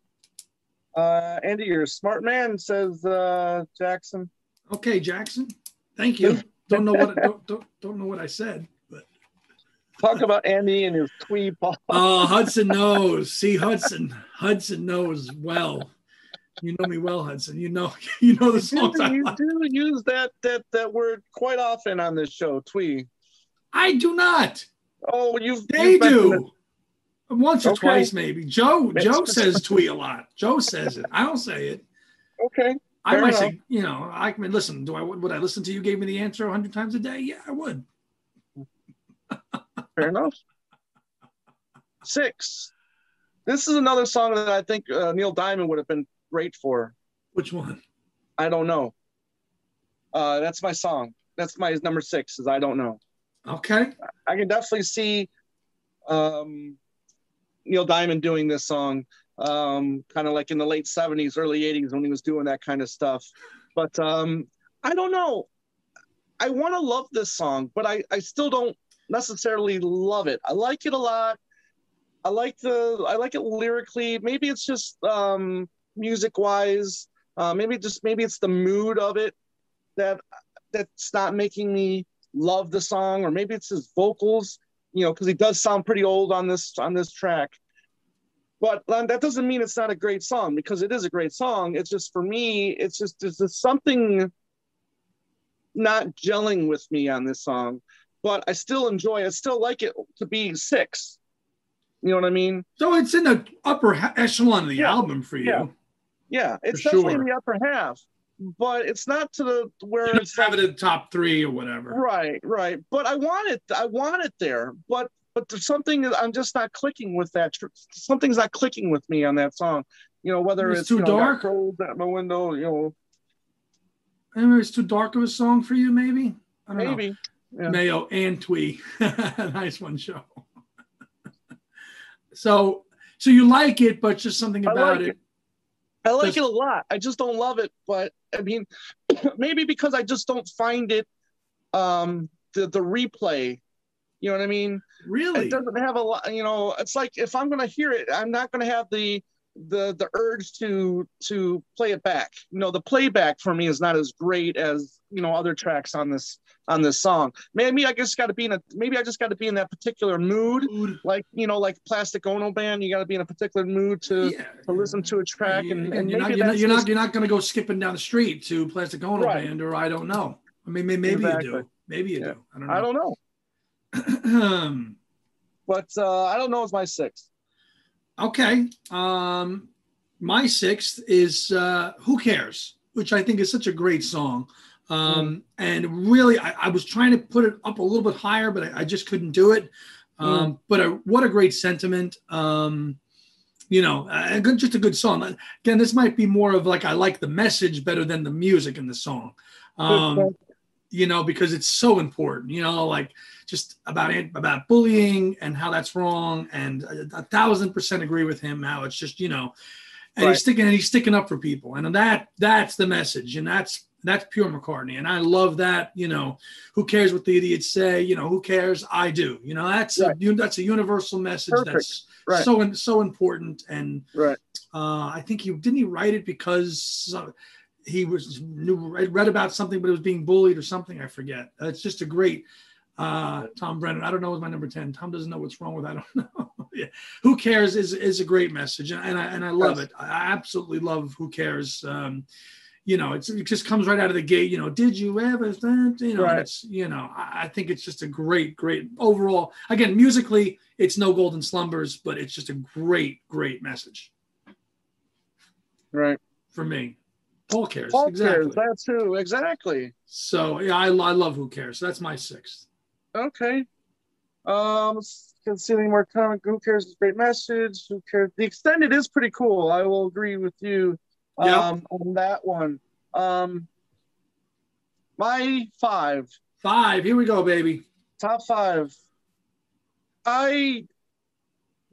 Uh, Andy, you're a smart man, says uh, Jackson. Okay, Jackson. Thank you [laughs] don't know what don't, don't, don't know what I said, talk about Andy and his twee paw. [laughs] Oh, Hudson knows. See, Hudson, Hudson knows well. You know me well, Hudson. You know, [laughs] you know the songs. You, do, you do use that that that word quite often on this show, twee. I do not. Oh, you. They do. Once or okay. twice, maybe. Joe Joe says twee a lot. Joe says it. I don't say it. Okay. I might enough. say, you know, I mean, listen, do I would I listen to you gave me the answer hundred times a day? Yeah, I would. [laughs] Fair enough. Six. This is another song that I think uh, Neil Diamond would have been great for. Which one? I don't know. Uh, that's my song. That's my number six. Is I don't know. Okay. I can definitely see um, Neil Diamond doing this song um, kind of like in the late 70s, early 80s when he was doing that kind of stuff. But um, I don't know. I want to love this song, but I, I still don't necessarily love it. I like it a lot. I like the I like it lyrically. Maybe it's just um, music wise. Uh, maybe just maybe it's the mood of it that that's not making me love the song, or maybe it's his vocals. You know, because he does sound pretty old on this on this track. But um, that doesn't mean it's not a great song because it is a great song. It's just for me, it's just there's just something not gelling with me on this song. But I still enjoy. It, I still like it to be six. You know what I mean? So it's in the upper echelon of the yeah. album for you. Yeah, yeah it's for definitely sure. in the upper half, but it's not to the where you it's have like, it in the top three or whatever. Right, right. But I want it. I want it there. But but there's something I'm just not clicking with that. Something's not clicking with me on that song. You know, whether it's, it's too you know, dark at my window, you know. Maybe it's too dark of a song for you, maybe. I don't maybe. know. Yeah. Mayo and Twee. [laughs] nice one, show. [laughs] so, so you like it, but just something about like it. it. I like it a lot. I just don't love it, but I mean, [clears throat] maybe because I just don't find it um the the replay you know what I mean? Really? It doesn't have a lot. You know, it's like if I'm going to hear it, I'm not going to have the the the urge to to play it back. You know, the playback for me is not as great as you know other tracks on this on this song. Maybe I just got to be in a maybe I just got to be in that particular mood, mood. like you know, like Plastic Ono Band. You got to be in a particular mood to yeah. to listen to a track, and, and, you're, not, you're, not, you're not you're not going to go skipping down the street to Plastic Ono right. Band, or I don't know. I mean, maybe exactly. you do. Maybe you yeah. do. I don't know. I don't know. [clears throat] but uh, I don't know. It's my sixth. Okay. Um, my sixth is uh, "Who Cares," which I think is such a great song. Um, mm. And really, I, I, was trying to put it up a little bit higher, but I, I just couldn't do it. Um, mm. But a, what a great sentiment. Um, you know, a good, just a good song. Again, this might be more of like I like the message better than the music in the song. Um, you know, because it's so important. You know, like just about about bullying and how that's wrong, and a, a thousand percent agree with him. How it's just you know, and right. he's sticking and he's sticking up for people, and that that's the message, and that's that's pure McCartney, and I love that. You know, who cares what the idiots say? You know, who cares? I do. You know, that's right. a that's a universal message Perfect. that's right. so so important. And right, uh, I think he didn't he write it because he was knew read about something, but it was being bullied or something. I forget. It's just a great uh, Tom Brennan. I don't know what's my number ten. Tom doesn't know what's wrong with. I don't [laughs] know. yeah. Who cares is is a great message, and, and I and I love yes. it. I absolutely love Who cares. Um, you know, it just comes right out of the gate. You know, did you ever? You know, right. it's you know, I, I think it's just a great, great overall. Again, musically, it's no golden slumbers, but it's just a great, great message. Right. For me. Paul cares. Paul exactly. cares. That's who. Exactly. So yeah, I, I love who cares. That's my sixth. Okay. Um, considering more comic, who cares? Is great message. Who cares? The extended is pretty cool. I will agree with you um, yep. on that one. Um, my five. Five. Here we go, baby. Top five. I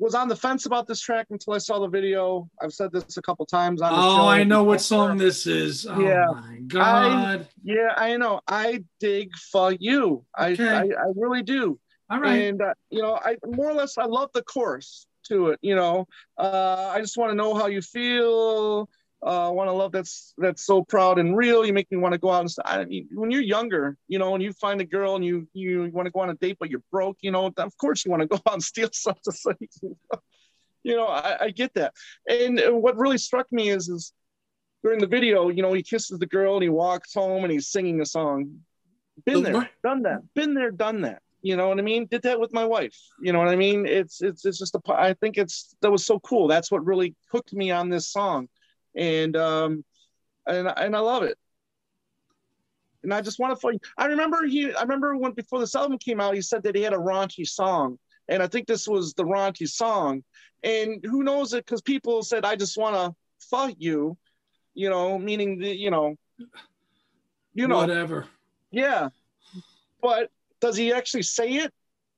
was on the fence about this track until I saw the video. I've said this a couple times on the oh, show. I know what song this is. Oh yeah. my god. I, yeah, I know. I dig for you. Okay. I, I, I really do. All right. And uh, you know, I more or less I love the chorus to it. You know, uh, I just want to know how you feel uh, want to love that's that's so proud and real. You make me want to go out and I mean, when you're younger, you know, when you find a girl and you you want to go on a date, but you're broke, you know, of course you want to go [laughs] out and steal [laughs] something. So, you know, I, I get that. And what really struck me is is during the video, you know, he kisses the girl and he walks home and he's singing a song. Been there, done that. Been there, done that. You know what I mean? Did that with my wife. You know what I mean? It's it's it's just a. I think it's that was so cool. That's what really hooked me on this song and um, and and I love it. And I just want to find. I remember he. I remember when before this album came out, he said that he had a raunchy song, and I think this was the raunchy song. And who knows it? Because people said, "I just want to fuck you," you know, meaning the, you know, you know, whatever. Yeah, but does he actually say it?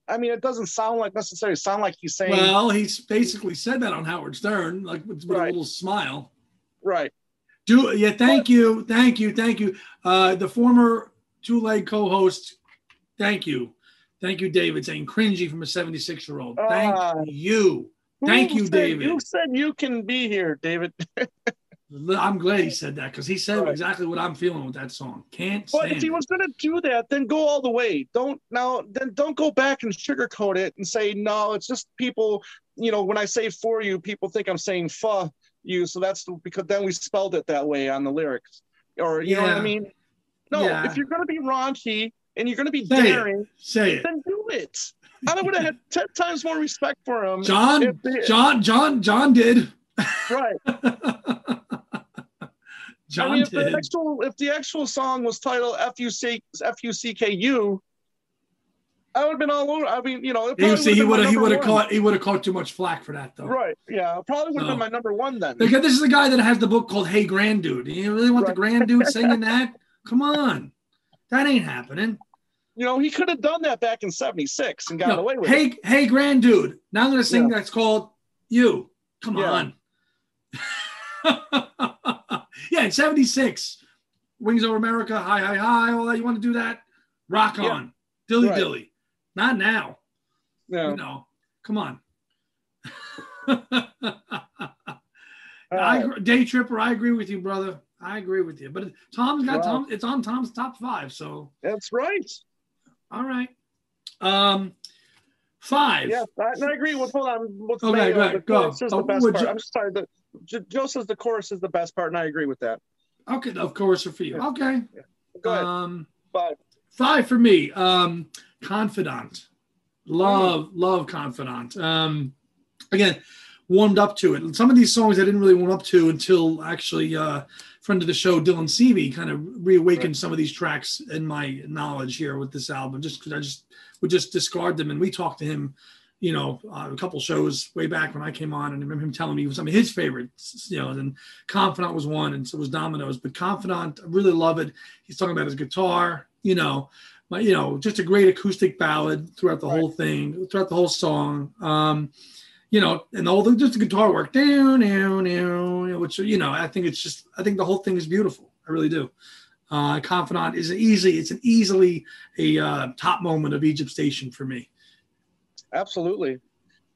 I mean, it doesn't sound like necessarily sound like he's saying. Well, he's basically said that on Howard Stern, like with, with right. a little smile. Right. Do yeah. Thank you. Thank you. Thank you. Uh, the former two leg co-host. Thank you. Thank you, David, saying cringy from a 76 year old. Thank uh, you. Thank you, David. You said you can be here, David. I'm glad he said that because he said right. exactly what I'm feeling with that song. Can't. But if he was going to do that, then go all the way. Don't now. Then don't go back and sugarcoat it and say no. It's just people. You know, when I say for you, people think I'm saying fuh you. So that's because then we spelled it that way on the lyrics. Or you yeah. know what I mean? No, yeah. if you're gonna be raunchy and you're gonna be say daring, it. say it. Then do it. I would have had [laughs] ten times more respect for him. John, John, John, John did. Right. John [laughs] I mean, if did. The actual, if the actual song was titled F U C F U C K U, I would have been all over. I mean, you know, you see, he would have he would have caught he would have caught too much flack for that though. Right. Yeah. Probably would have so. been oh. my number one then. Because this is the guy that has the book called Hey Grandude. You really want right. the Grandude [laughs] singing that? Come on, that ain't happening. You know, he could have done that back in '76 and got no. away with hey, it. Hey, Grandude. Now I'm gonna sing yeah. that's called You. Come yeah. on. [laughs] yeah, in '76, Wings Over America, Hi Hi Hi, all that. You want to do that? Rock on, yeah. Dilly right. Dilly. Not now. No. You know, come on. [laughs] I, day tripper, I agree with you, brother. I agree with you. But Tom's got Tom. It's on Tom's top five. So that's right. All right. Um, five. Yeah, I, I agree with. Hold on. With okay, go ahead. Go. It's just oh, the best part. You, I'm sorry. The, Joe says the chorus is the best part, and I agree with that. Okay, of course, for you. Okay. Yeah. Go ahead. Um, five. Five for me. Um, Confidant. Love, love Confidant. Um, again, warmed up to it. And some of these songs I didn't really warm up to until actually uh, friend of the show Dylan Seavey kind of reawakened right. some of these tracks in my knowledge here with this album. Just because I just would just discard them, and we talked to him, you know, uh, a couple shows way back when I came on, and I remember him telling me it was some of his favorites, you know, and Confidant was one, and so was Dominoes. But Confidant, I really love it. He's talking about his guitar, you know, my, you know, just a great acoustic ballad throughout the right. whole thing, throughout the whole song. Um, you know, and all the just the guitar work down, down, down, which you know, I think it's just, I think the whole thing is beautiful. I really do. Uh, Confidant is an easy, it's an easily a uh, top moment of Egypt Station for me. Absolutely,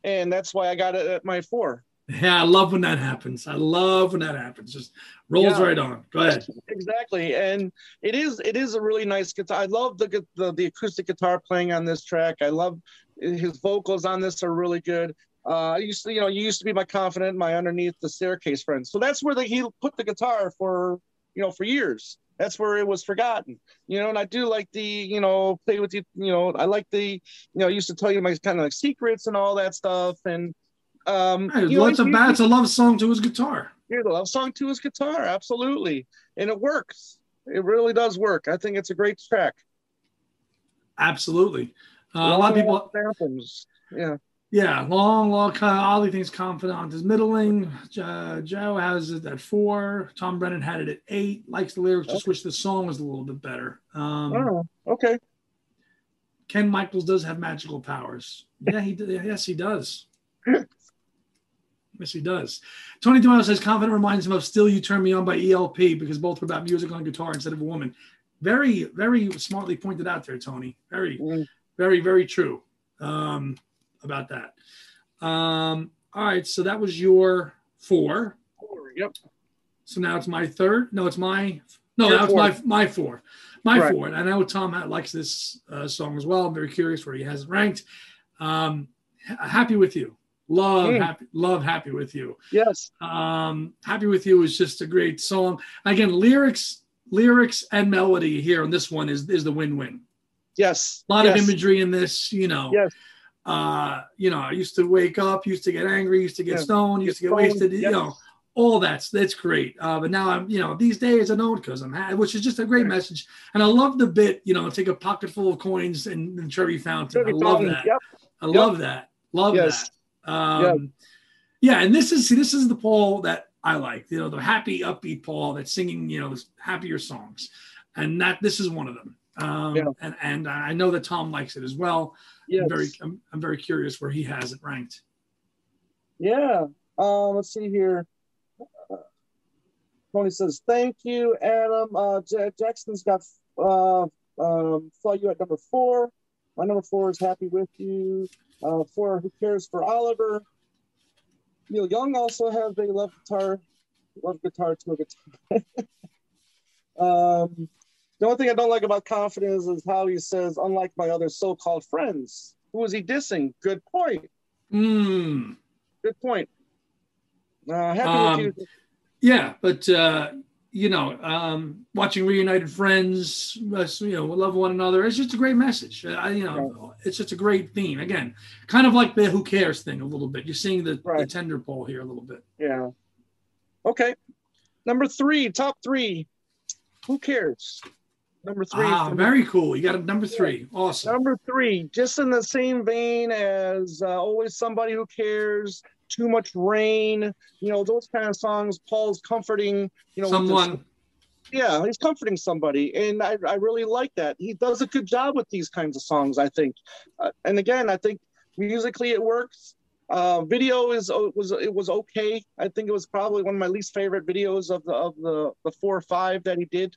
and that's why I got it at my four. Yeah, I love when that happens. I love when that happens. Just rolls Yeah. right on. Go ahead. exactly and it is it is a really nice guitar i love the, the the acoustic guitar playing on this track i love his vocals on this are really good uh i used to you know you used to be my confidant my underneath the staircase friend so that's where the, he put the guitar for you know for years that's where it was forgotten you know and i do like the you know play with you you know i like the you know I used to tell you my kind of like secrets and all that stuff and um Hey, you know, lots of he- bad. It's a love song to his guitar. Yeah, the love song to his guitar absolutely and it works it really does work i think it's a great track Absolutely. Uh, a lot of people, anthems yeah yeah, long, long, kind of Ollie thinks confidant is middling. Uh, Joe has it at four. Tom Brennan had it at eight. Likes the lyrics, just wish the song was a little bit better. Um, oh okay Ken Michaels does have magical powers. Yeah, he yes, he does. [laughs] yes, he does. Tony Doyle says confidant reminds him of "Still You Turn Me On" by ELP because both were about music on guitar instead of a woman. Very, very smartly pointed out there, Tony. Very, Mm. very, very true um, about that. Um, all right, so that was your four. four. yep So now it's my third. No, it's my no. Your Now it's my my four. My Correct. four. And I know Tom likes this uh, song as well. I'm very curious where he has it ranked. Um, ha- happy with you. Love Mm. happy. Love happy with you. yes Um, happy with you is just a great song. Again, lyrics, lyrics and melody here on this one is is the win-win. yes A lot yes. of imagery in this. You know. Yes. Uh, you know, I used to wake up, used to get angry, used to get Yeah. stoned, used to get Stoned, wasted. You know, all that's that's great. Uh, but now I'm, you know, these days I don't because I'm happy, which is just a great message. And I love the bit, you know, take a pocket full of coins and, and cherry fountain. I love Fountain, that. yep I love that. Love Yes. that. Um, yeah, and this is see, this is the Paul that I like. You know, the happy, upbeat Paul that's singing, you know, happier songs, and that this is one of them. Um, Yeah. and and I know that Tom likes it as well. yes I'm very I'm, I'm very curious where he has it ranked. yeah um let's see here Uh, Tony says thank you Adam uh Ja- Jackson's got uh um saw you at number four my number four is happy with you uh four who cares for Oliver Neil Young also has a love guitar love guitar to a guitar [laughs] um the only thing I don't like about confidence is how he says, unlike my other so-called friends. Who is he dissing? Good point. Mm, Good point. Uh, happy Um, with you. yeah, but uh, you know, um, watching reunited friends, uh, you know, love one another. It's just a great message. Uh, I, you know, it's just a great theme. Again, kind of like the "Who cares" thing a little bit. You're seeing the, the tender pole here a little bit. Yeah. Okay. Number three, top three. Who cares? Number three. Ah, me. very cool. You got a number three. Awesome. Number three, just in the same vein as uh, Always Somebody Who Cares, Too Much Rain, you know, those kind of songs. Paul's comforting, you know, Someone. yeah, he's comforting somebody, and I, I really like that. He does a good job with these kinds of songs, I think. Uh, and again, I think musically it works. Uh, video is uh, was it was okay. I think it was probably one of my least favorite videos of the of the the four or five that he did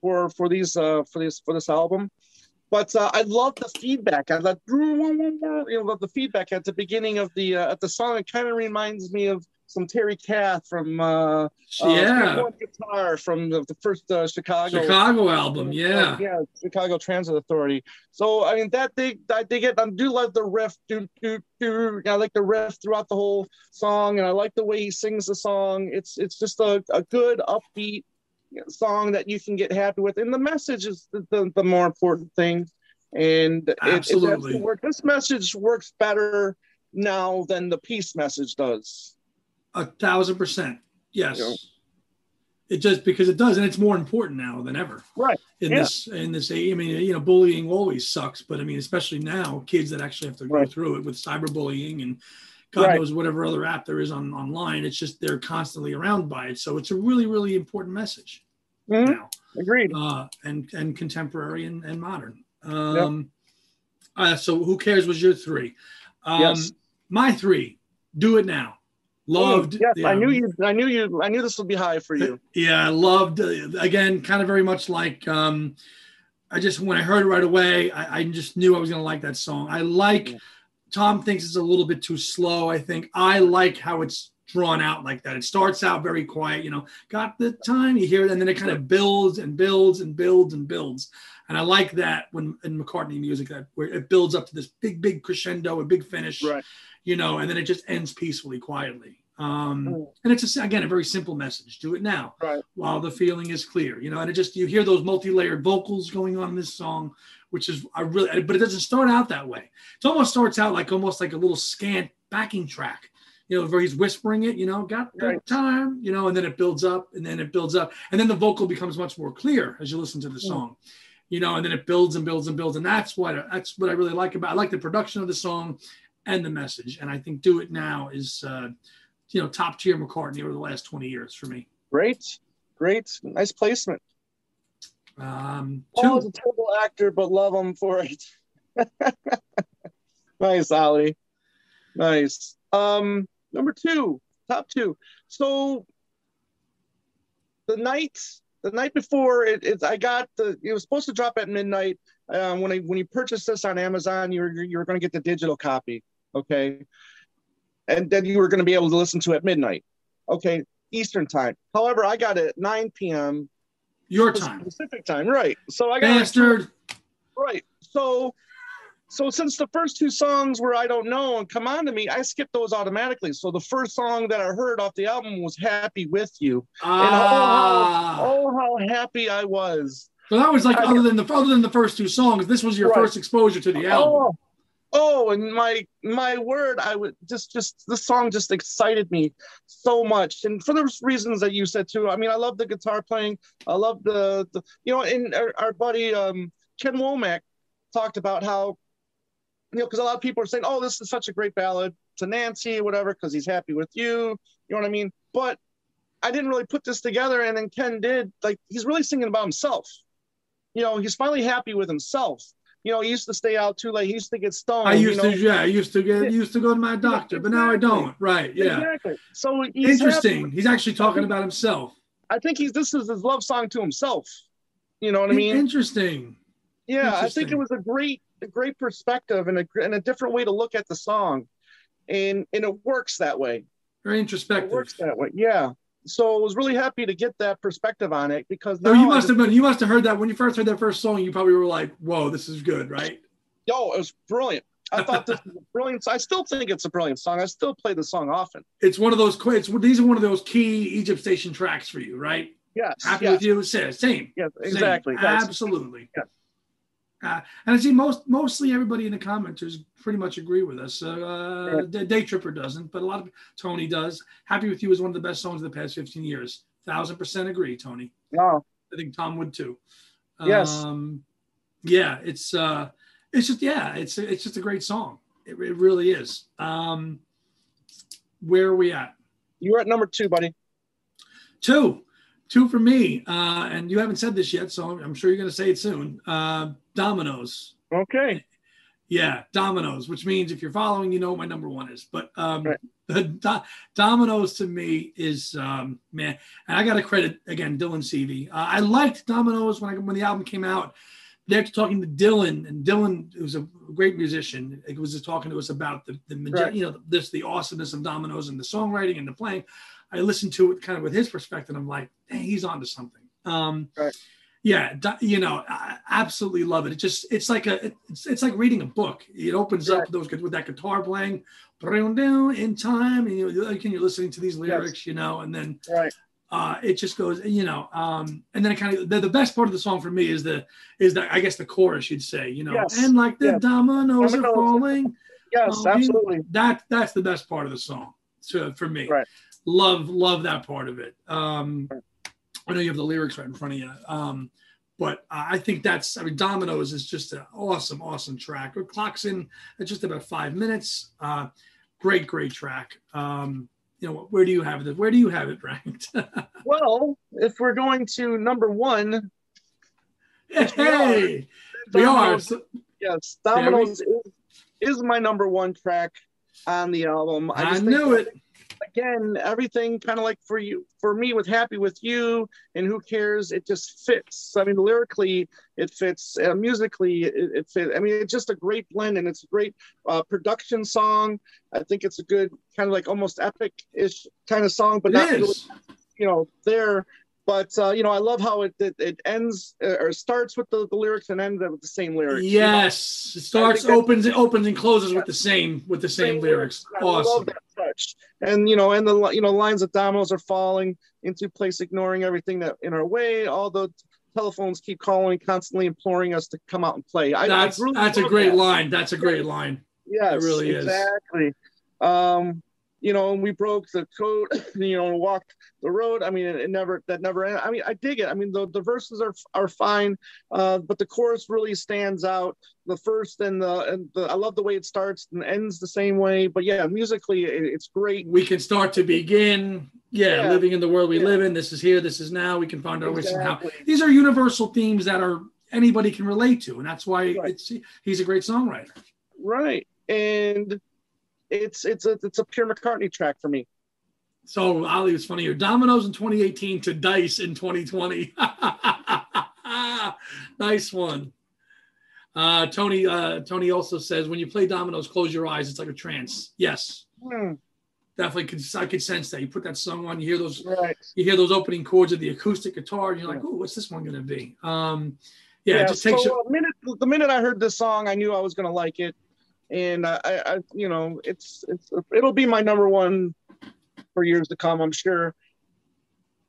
for for these uh, for this for this album. But uh, I love the feedback. I love you know the feedback at the beginning of the uh, at the song. It kind of reminds me of some Terry Kath from uh, uh, yeah. Guitar from the, the first uh, Chicago. Chicago album. Yeah. Uh, yeah, Chicago Transit Authority. So I mean that they I dig it. I do love the riff. Do do do. I like the riff throughout the whole song, and I like the way he sings the song. It's it's just a, a good upbeat song that you can get happy with, and the message is the, the, the more important thing. And it- it, Absolutely. it, work. This message works better now than the peace message does. A thousand percent. Yes. Yeah. It just because it does, and it's more important now than ever. Right. In Yeah. this, in this, I mean, you know, bullying always sucks, but I mean, especially now, kids that actually have to go through it with cyberbullying and God Right. knows whatever other app there is on online. It's just they're constantly around by it, so it's a really, really important message Mhm. now, Agreed. uh, and and contemporary and, and modern. Um, uh, so who cares? Was your three? Um, Yes. My three. Do it now. Loved. Yes, the I knew you. I knew you. I knew this would be high for you. [laughs] Yeah, I loved uh, again, kind of very much like um I just when I heard it right away, I, I just knew I was gonna like that song. I like Yeah. Tom thinks it's a little bit too slow. I think I like how it's drawn out like that. It starts out very quiet, you know, got the time you hear it, and then it kind of builds and builds and builds and builds. And I like that when in McCartney music that where it builds up to this big, big crescendo, a big finish, Right. you know, and then it just ends peacefully, quietly. Um, Mm. and it's a, again a very simple message. Do it now, Right. while the feeling is clear, you know. And it just you hear those multi-layered vocals going on in this song, which is I really, but it doesn't start out that way. It almost starts out like almost like a little scant backing track, you know, where he's whispering it, you know, got the Right. time, you know, and then it builds up, and then it builds up, and then the vocal becomes much more clear as you listen to the Mm. song, you know, and then it builds and builds and builds, and that's what that's what I really like about. I like the production of the song and the message, and I think "Do It Now" is, uh, you know, top tier McCartney over the last twenty years for me. Great. Great. Nice placement. Um, Paul is a terrible actor, but love him for it. [laughs] nice, Ollie. Nice. Um, number two, top two. So the night, the night before it, it I got the. It was supposed to drop at midnight. Um, when I when you purchased this on Amazon, you were you were going to get the digital copy, okay, and then you were going to be able to listen to it at midnight, okay, Eastern time. However, I got it at 9 p.m. your time, Pacific time, right? So I got bastard. Right. So so since the first two songs were I don't know and come on to me, I skipped those automatically. So the first song that I heard off the album was Happy with You. Ah, Oh how happy I was. so that was like I- other than the other than the first two songs. This was your Right. first exposure to the album. Oh, oh, and my my word, I would just just this song just excited me so much. And for the reasons that you said too. I mean, I love the guitar playing. I love the, the you know, and our, our buddy um Ken Womack talked about how you know, because a lot of people are saying, "Oh, this is such a great ballad to Nancy, whatever," because he's happy with you. You know what I mean? But I didn't really put this together, and then Ken did. Like he's really singing about himself. You know, he's finally happy with himself. You know, he used to stay out too late. He used to get stoned. I used you know? to, yeah, I used to get used to go to my doctor, but now I don't. Right? Yeah. Exactly. So he's Interesting. happy. He's actually talking about himself. I think he's this is his love song to himself. You know what I mean? Interesting. Yeah, I think it was a great, a great perspective and a and a different way to look at the song, and and it works that way. Very It introspective. works that way. Yeah. So I was really happy to get that perspective on it because now you must just- have been you must have heard that when you first heard that first song. You probably were like, "Whoa, this is good," right? yo, it was brilliant. I thought this was a brilliant. I still think it's a brilliant song. I still play the song often. It's one of those. It's these are one of those key Egypt Station tracks for you, right? Yes. Happy yes, with you. Same. Same. Yes, Same. exactly. Yes. Absolutely. Yeah. Uh, and I see most mostly everybody in the commenters pretty much agree with us. Uh, Yeah. Day Tripper doesn't, but a lot of Tony does. Happy with You is one of the best songs of the past 15 years. Thousand percent agree, Tony. No. I think Tom would too. Yes. Um, yeah, it's uh, it's just yeah, it's it's just a great song. It, it really is. Um, where are we at? You're at number two, buddy. Two, two for me. Uh, and you haven't said this yet, so I'm sure you're going to say it soon. Uh, Dominoes. Okay. Yeah, Dominoes, which means if you're following, you know what my number one is. But um, Right. the Do- Dominoes to me is um, man, and I got to credit again Dylan Seavey. Uh, I liked Dominoes when I, when the album came out. They're talking to Dylan, and Dylan, who's a great musician, it was just talking to us about the, the Right. you know this the awesomeness of Dominoes and the songwriting and the playing. I listened to it kind of with his perspective. I'm like, hey, he's onto something. Um, Right. Yeah, you know, I absolutely love it. It just it's like a it's, it's like reading a book. It opens up those with that guitar playing down in time, and you and you're listening to these lyrics, you know, and then Right. uh, it just goes, you know, um, and then it kind of the, the best part of the song for me is the is the I guess the chorus you'd say, you know, Yes. and like the Yes. dominoes are falling. Yes, you- absolutely. That that's the best part of the song to, for me. Right. Love love that part of it. Um, I know you have the lyrics right in front of you. Um, but I think that's I mean Dominoes is just an awesome awesome track. It clocks in at just about five minutes. Uh, great great track. Um, you know where do you have it? Where do you have it [laughs] ranked? Well, if we're going to number one, hey, we are. So- Yes, Dominoes is, is my number one track on the album. I just knew it. Again, everything kind of like for you, for me with Happy with You and Who Cares, it just fits. I mean, lyrically, it fits. Uh, musically, it, it fits. I mean, it's just a great blend and it's a great uh, production song. I think it's a good kind of like almost epic ish kind of song, but It not, really, you know, there. But uh, you know, I love how it it, it ends uh, or starts with the, the lyrics and ends with the same lyrics. you know? Yes, it starts, opens, it opens and closes with the same with the same lyrics. I love Awesome. And you know, and the you know lines of dominoes are falling into place, ignoring everything that in our way. All the telephones keep calling, constantly imploring us to come out and play. I, I That's really that's a great that. line. That's a great line. Yes, It really is. exactly. Um, you know, and we broke the code. [laughs] You know, walked the road. I mean, it, it never that never. ended. I mean, I dig it. I mean, the, the verses are are fine, uh, but the chorus really stands out. The first and the and the I love the way it starts and ends the same way. But yeah, musically, it, it's great. We can start to begin. Yeah, Yeah. living in the world we Yeah. live in. This is here. This is now. We can find our way somehow. Exactly. These are universal themes that are anybody can relate to, and that's why Right. it's he's a great songwriter. Right. And it's it's a it's a pure McCartney track for me. So Ali, it's funny here. Dominoes in 2018 to Dice in 2020. [laughs] nice one. Uh, Tony uh, Tony also says when you play dominoes, close your eyes. It's like a trance. Yes, Hmm, definitely. Could, I could sense that. You put that song on, you hear those right. you hear those opening chords of the acoustic guitar, and you're like, oh, what's this one going to be? Um, yeah, it just takes so you. a minute the minute I heard this song, I knew I was gonna like it. And I, I, I you know, it's it's it'll be my number one for years to come, I'm sure.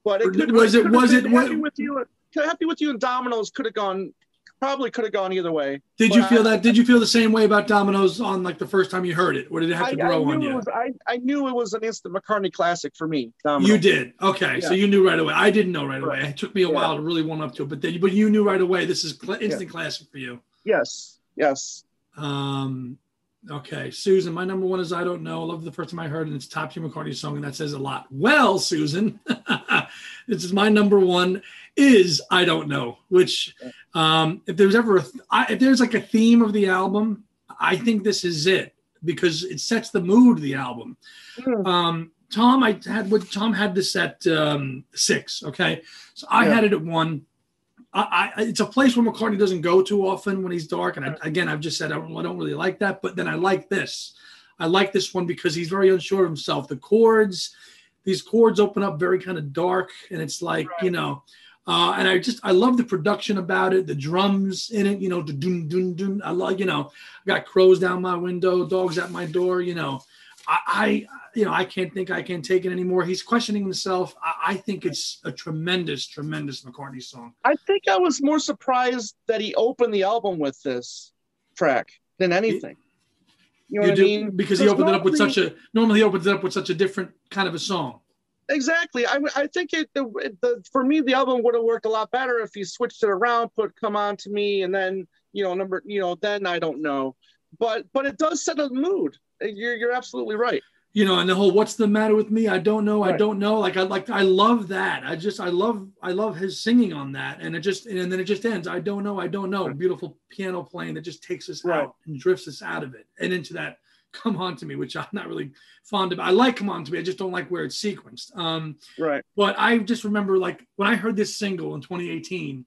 But it could, Was it- was it- what- happy with you? Happy with you and Dominoes could have gone, probably could have gone either way. Did you feel I- that? Did you feel the same way about dominoes on like the first time you heard it, or did it have to I grow knew on you? was, I, I knew it was an instant McCartney classic for me. Dominoes. You did. Okay, so you knew right away. I didn't know right away. It took me a Yeah. while to really warm up to it, but then, but you knew right away. This is cl- instant classic for you. Yes, yes. Um, okay, Susan, my number one is I don't know. I love the first time I heard it. It's top tier McCartney song, and that says a lot. Well, Susan, [laughs] this is my number one is I don't know. Which, um, if there's ever a th- I, if there's like a theme of the album, I think this is it because it sets the mood of the album. Hmm. Um, Tom, I had what Tom had this at um, six. Okay, so I Yeah. had it at one. I, I, it's a place where McCartney doesn't go too often when he's dark. And I, again, I've just said I don't, I don't really like that. But then I like this. I like this one because he's very unsure of himself. The chords, these chords open up very kind of dark, and it's like you know. Uh, and I just I love the production about it, the drums in it, you know, the dun dun dun. I love, you know, I got crows down my window, dogs at my door, you know. I, I you know, I can't think I can't take it anymore. He's questioning himself. I, I think it's a tremendous, tremendous McCartney song. I think I was more surprised that he opened the album with this track than anything. You know You what do I mean? because he opened it up with such a normally he opens it up with such a different kind of a song. exactly. I, I think it the, the for me the album would have worked a lot better if he switched it around, put "Come On to Me," and then you know number you know then I don't know, but but it does set a mood. You're you're absolutely right. You know, and the whole "What's the matter with me?" I don't know. I don't know. Like I like I love that. I just I love I love his singing on that, and it just and then it just ends. I don't know. I don't know. Right. Beautiful piano playing that just takes us Right. out and drifts us out of it and into that "Come On to Me," which I'm not really fond of. I like "Come On to Me." I just don't like where it's sequenced. Um, Right. but I just remember like when I heard this single in 2018,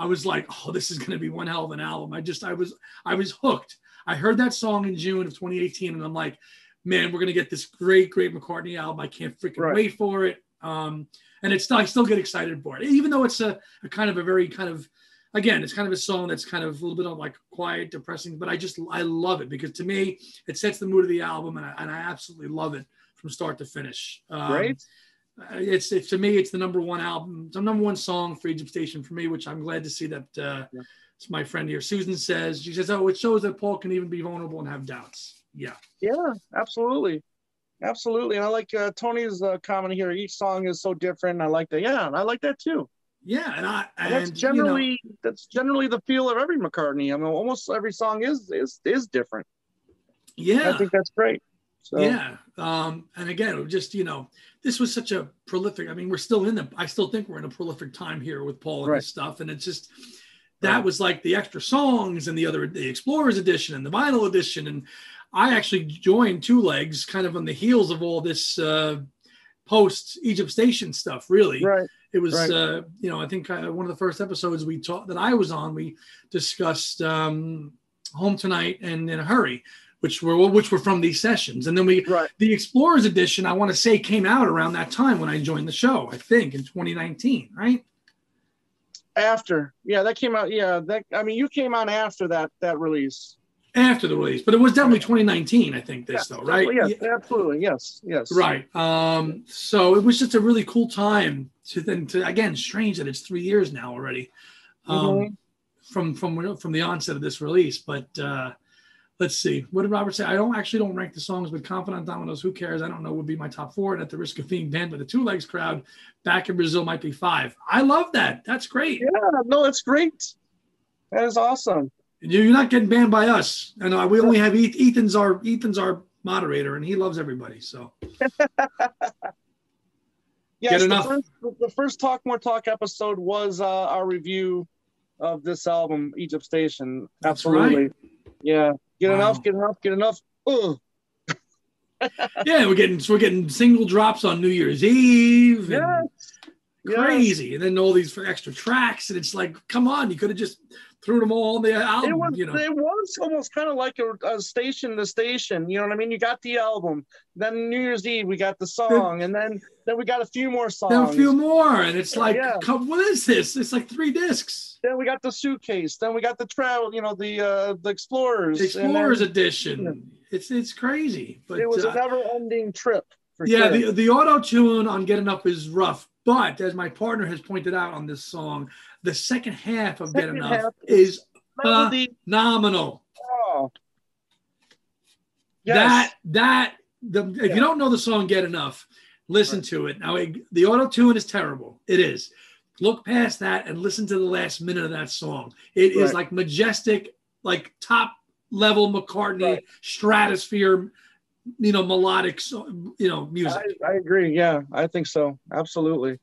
I was like, oh, this is gonna be one hell of an album. I just I was I was hooked. I heard that song in June of 2018, and I'm like, man, we're gonna get this great, great McCartney album. I can't freaking Right. wait for it. Um, and it's I still get excited for it, even though it's a, a kind of a very kind of again, it's kind of a song that's kind of a little bit of like quiet, depressing, but I just I love it because to me it sets the mood of the album, and I, and I absolutely love it from start to finish. Um, Great. uh, It's, it's to me, it's the number one album, the number one song for Egypt Station for me, which I'm glad to see that. Uh, Yeah. It's my friend here, Susan says. She says, "Oh, it shows that Paul can even be vulnerable and have doubts." Yeah, Yeah, absolutely. Absolutely. And I like uh, Tony's uh, comment here. Each song is so different. I like that. Yeah, I like that too. yeah, and I And and that's you know, generally that's generally the feel of every McCartney. I mean, almost every song is is is different. yeah, I think that's great. So Yeah. Um, and again, it was just, you know, this was such a prolific, I mean, we're still in the, I still think we're in a prolific time here with Paul and Right. his stuff. And it's just, that was like the extra songs and the other, the Explorers edition and the vinyl edition. And I actually joined Two Legs kind of on the heels of all this uh, post Egypt Station stuff. Really, Right. it was right. uh, you know I think uh, one of the first episodes we taught that I was on we discussed um, Home Tonight and In a Hurry, which were which were from these sessions, and then we Right. the Explorers edition I want to say came out around that time when I joined the show. I think in 2019, right? After. Yeah, that came out. Yeah, that I mean you came on after that that release. After the release, but it was definitely 2019. I think this though, right? Yes, absolutely. Yes, yes. Right. Um, so it was just a really cool time to then to again, strange that it's three years now already. Um, Mhm. from from from the onset of this release. But uh let's see. What did Robert say? I don't actually don't rank the songs with Confidant Dominoes. Who cares? I don't know would be my top four. And at the risk of being banned by the two legs crowd, back in Brazil might be five. I love that. That's great. Yeah, no, it's great. That is awesome. You- You're not getting banned by us. I know we only have Ethan's our Ethan's our moderator and he loves everybody. So [laughs] Yes, Get the first, the first Talk More Talk episode was uh, our review of this album, Egypt Station. Absolutely. Yeah. Get Wow. enough, get enough, get enough. Ugh. [laughs] yeah, we're getting we're getting single drops on New Year's Eve. and- Yes. Crazy. And then all these extra tracks, and it's like, come on, you could have just threw them all on the album. It was, you know, it was almost kind of like a, a station to station. You know what I mean? You got the album, then New Year's Eve we got the song, and then then we got a few more songs. then a few more, and it's like, Yeah. come, what is this? It's like three discs. Then we got the suitcase. Then we got the travel. You know the uh, the explorers. The and then Explorers edition. It's it's crazy, but it was uh, a never-ending trip. For yeah, sure. the the auto tune on Get Enough is rough, but as my partner has pointed out on this song, the second half of Get Enough half is melody. phenomenal. oh. Yes. That that the if Yeah. you don't know the song Get Enough, listen Right. to it. Now it, the auto tune is terrible. It is. Look past that and listen to the last minute of that song. It is Right. like majestic, like top level McCartney Right. stratosphere, you know, melodic, you know, music. I, I agree. Yeah, I think so. Absolutely,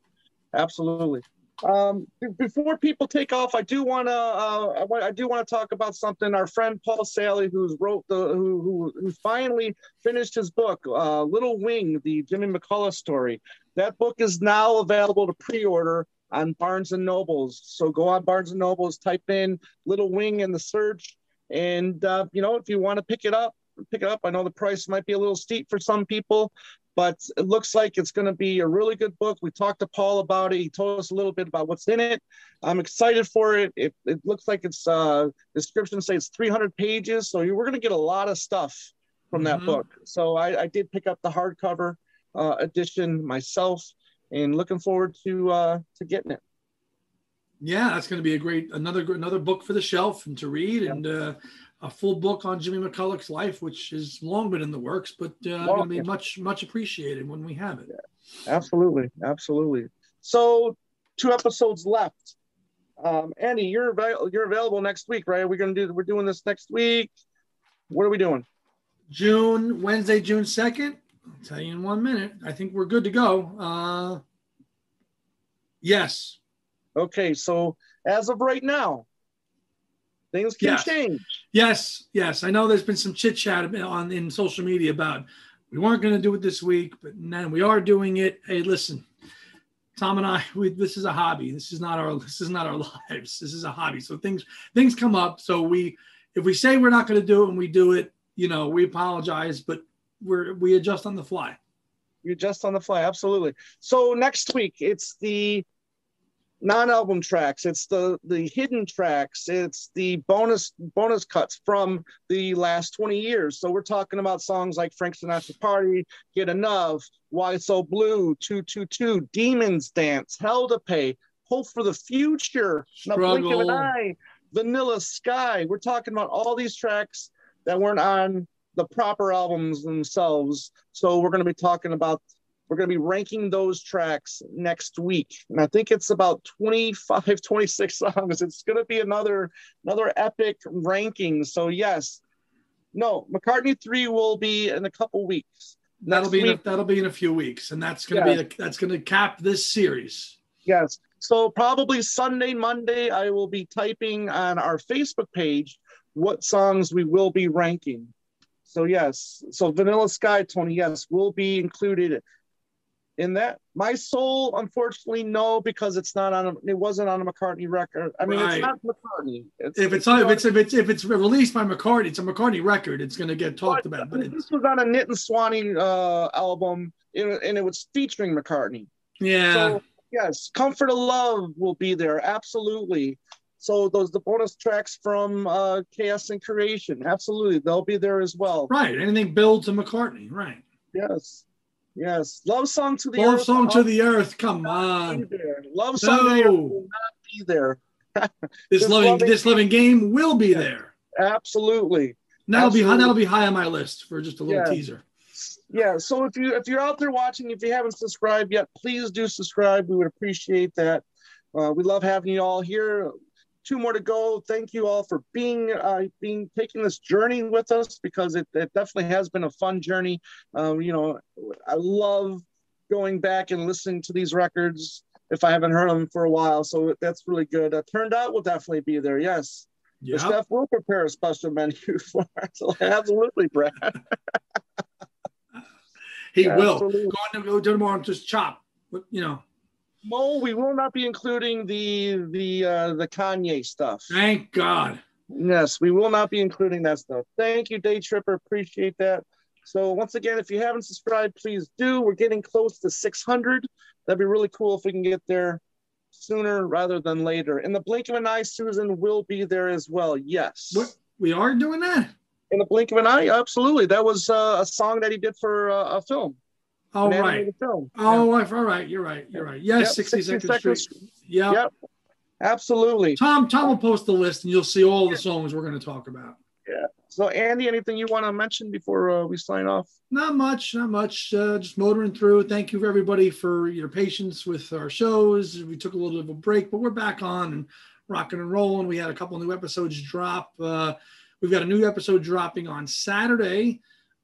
absolutely. Um, before people take off, I do want to. Uh, I, I do want to talk about something. Our friend Paul Salley, who's wrote the, who, who, who finally finished his book, uh, Little Wing, the Jimmy McCulloch story. That book is now available to pre-order on Barnes and Nobles. So go on Barnes and Nobles, type in Little Wing in the search, and uh, you know if you want to pick it up, pick it up. I know the price might be a little steep for some people, but it looks like it's going to be a really good book. We talked to Paul about it. He told us a little bit about what's in it. I'm excited for it. It, it looks like it's uh, description says it's 300 pages, so you- we're going to get a lot of stuff from that Mhm. book. So I, I did pick up the hardcover uh, edition myself, and looking forward to uh, to getting it. Yeah, that's going to be a great another another book for the shelf and to read, and uh, a full book on Jimmy McCulloch's life, which has long been in the works, but uh, to be yeah. much much appreciated when we have it. Absolutely, absolutely. So two episodes left. Um, Andy, you're avail- you're available next week, right? We're gonna do we're doing this next week. What are we doing? June Wednesday, June second. I'll tell you in one minute. I think we're good to go. Uh, yes, Okay, so as of right now, things can Yes. change. yes, yes. I know there's been some chit chat on in social media about we weren't going to do it this week, but now we are doing it. Hey, listen, Tom and I, [laughs] we, this is a hobby. This is not our [laughs] this is not our [laughs] lives. This is a hobby. So things things come up. So we if we say we're not going to do it and we do it, you know, we apologize, but we're we adjust on the fly. You're just on the fly, absolutely. So next week, it's the non-album tracks, it's the the hidden tracks, it's the bonus bonus cuts from the last 20 years. So we're talking about songs like Frank Sinatra Party, Get Enough, Why So Blue, 222, Demons Dance, Hell to Pay, Hope for the Future, Not Blink of an Struggle. Eye, Vanilla Sky. We're talking about all these tracks that weren't on the proper albums themselves. So we're going to be talking about we're going to be ranking those tracks next week. And I think it's about 25 [laughs] 26 songs. It's going to be another another epic ranking. So yes. No, McCartney 3 will be in a couple weeks. That'll Next be in a, that'll be in a few weeks, and that's going to Yeah. be the, that's going to cap this series. Yes. So probably Sunday, Monday, I will be typing on our Facebook page what songs we will be ranking. So yes, so Vanilla Sky, Tony, yes, will be included in that. My Soul, unfortunately, no, because it's not on. A, it wasn't on a McCartney record. I mean, Right. it's not McCartney. It's, If it's if it's if it's if it's released by McCartney, it's a McCartney record. It's going to get talked about. But this was on a Nitin Sawhney uh, album, and it was featuring McCartney. yeah, So yes, Comfort of Love will be there, absolutely. So those the bonus tracks from uh, Chaos and Creation, absolutely, they'll be there as well. right. Anything billed to McCartney, right? Yes, yes. Love song to the Love Earth, song to the earth. Come on. Love song to the Earth no. will not be there. [laughs] This This loving loving- this living game will be Yeah. there. Absolutely. That'll be that'll be high on my list for just a little Yeah. teaser. Yeah. So if you if you're out there watching, if you haven't subscribed yet, please do subscribe. We would appreciate that. Uh, we love having you all here. Two more to go. Thank you all for being uh, being taking this journey with us because it, it definitely has been a fun journey. Um, you know, I love going back and listening to these records if I haven't heard them for a while. So that's really good. Uh, turned out will definitely be there. Yes. The Yeah, staff will prepare a special menu [laughs] for us. [laughs] Absolutely, Brad. he will. Absolutely. Go on to go tomorrow and just chop. You know, Mo, we will not be including the the uh, the Kanye stuff. thank God. Yes, we will not be including that stuff. Thank you, Day Tripper. Appreciate that. So once again, if you haven't subscribed, please do. We're getting close to 600. That'd be really cool if we can get there sooner rather than later. In the blink of an eye, Susan will be there as well. Yes. What we are doing that? In the blink of an eye, absolutely. That was uh, a song that he did for uh, a film. All right. Film. Oh, all right. You're right. You're right. Yes, Yep, 60 Second Street. Yeah. Yep. Absolutely. Tom, Tom will post the list, and you'll see all the songs we're going to talk about. Yeah. So, Andy, anything you want to mention before uh, we sign off? Not much, not much. Uh, just motoring through. Thank you everybody for your patience with our shows. We took a little bit of a break, but we're back on and rocking and rolling. We had a couple new episodes drop. Uh, we've got a new episode dropping on Saturday,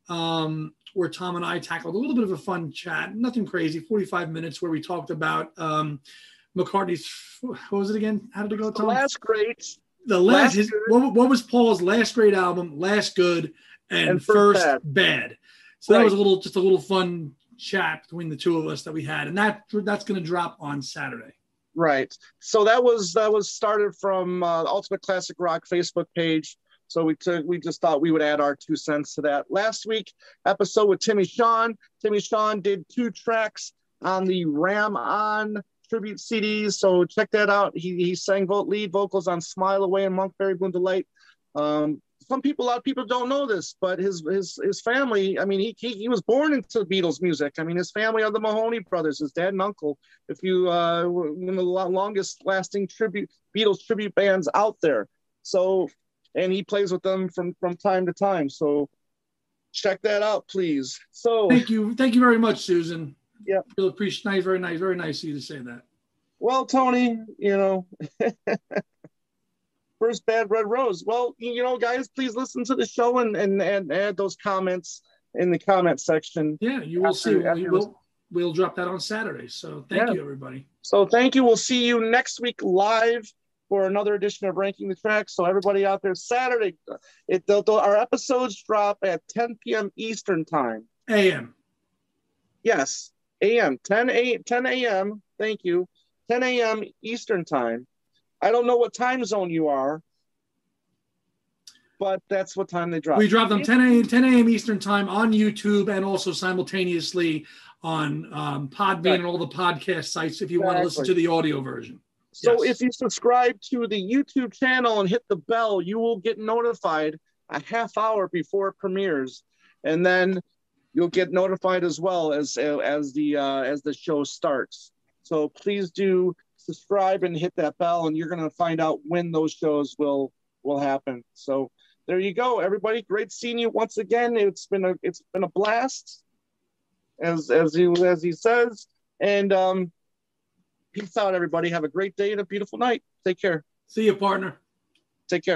um, where Tom and I tackled a little bit of a fun chat. Nothing crazy. Forty-five minutes where we talked about um, McCartney's. What was it again? How did it go, The Tom? last great the last, Last his, what, what was Paul's last great album? Last good and, And first, First bad. So that was a little, just a little fun chat between the two of us that we had, and that that's going to drop on Saturday. Right. So that was that was started from uh, Ultimate Classic Rock Facebook page. So we took we just thought we would add our two cents to that. Last week episode with Timmy Sean. Timmy Sean did two tracks on the Ram On tribute CDs. So check that out. He he sang vo- lead vocals on Smile Away and Monkberry Moon Delight. Um, some people, a lot of people don't know this, but his his his family. I mean, he he, he was born into Beatles music. I mean, his family are the Mahoney brothers, his dad and uncle if you uh one of the longest lasting tribute Beatles tribute bands out there. So and he plays with them from from time to time. So check that out, please. So Thank you, thank you very much, Susan. Yeah. really appreciate. Nice, very nice, very nice of you to say that. well, Tony, you know. [laughs] First bad red rose. Well, you know, guys, please listen to the show and and, and add those comments in the comment section. Yeah, you will see. After- We'll, after we'll, we'll drop that on Saturday. So thank Yeah. you, everybody. So thank you. We'll see you next week live for another edition of Ranking the Tracks. So everybody out there, Saturday, it they'll, they'll- our episodes drop at 10 p.m. Eastern time. AM. Yes, a.m. 10 a 10 a.m. Thank you, 10 a.m. Eastern time. I don't know what time zone you are, but that's what time they drop. We drop them 10 a.m. 10 a.m. Eastern time on YouTube and also simultaneously on um, Podbean Right. and all the podcast sites if you want to listen to the audio version. So Yes. if you subscribe to the YouTube channel and hit the bell, you will get notified a half hour before it premieres, and then you'll get notified as well as as the uh, as the show starts. So please do subscribe and hit that bell, and you're gonna find out when those shows will will happen. So there you go, everybody. Great seeing you once again. It's been a it's been a blast, as as he as he says, and um. Peace out, everybody. Have a great day and a beautiful night. Take care. See you, partner. Take care.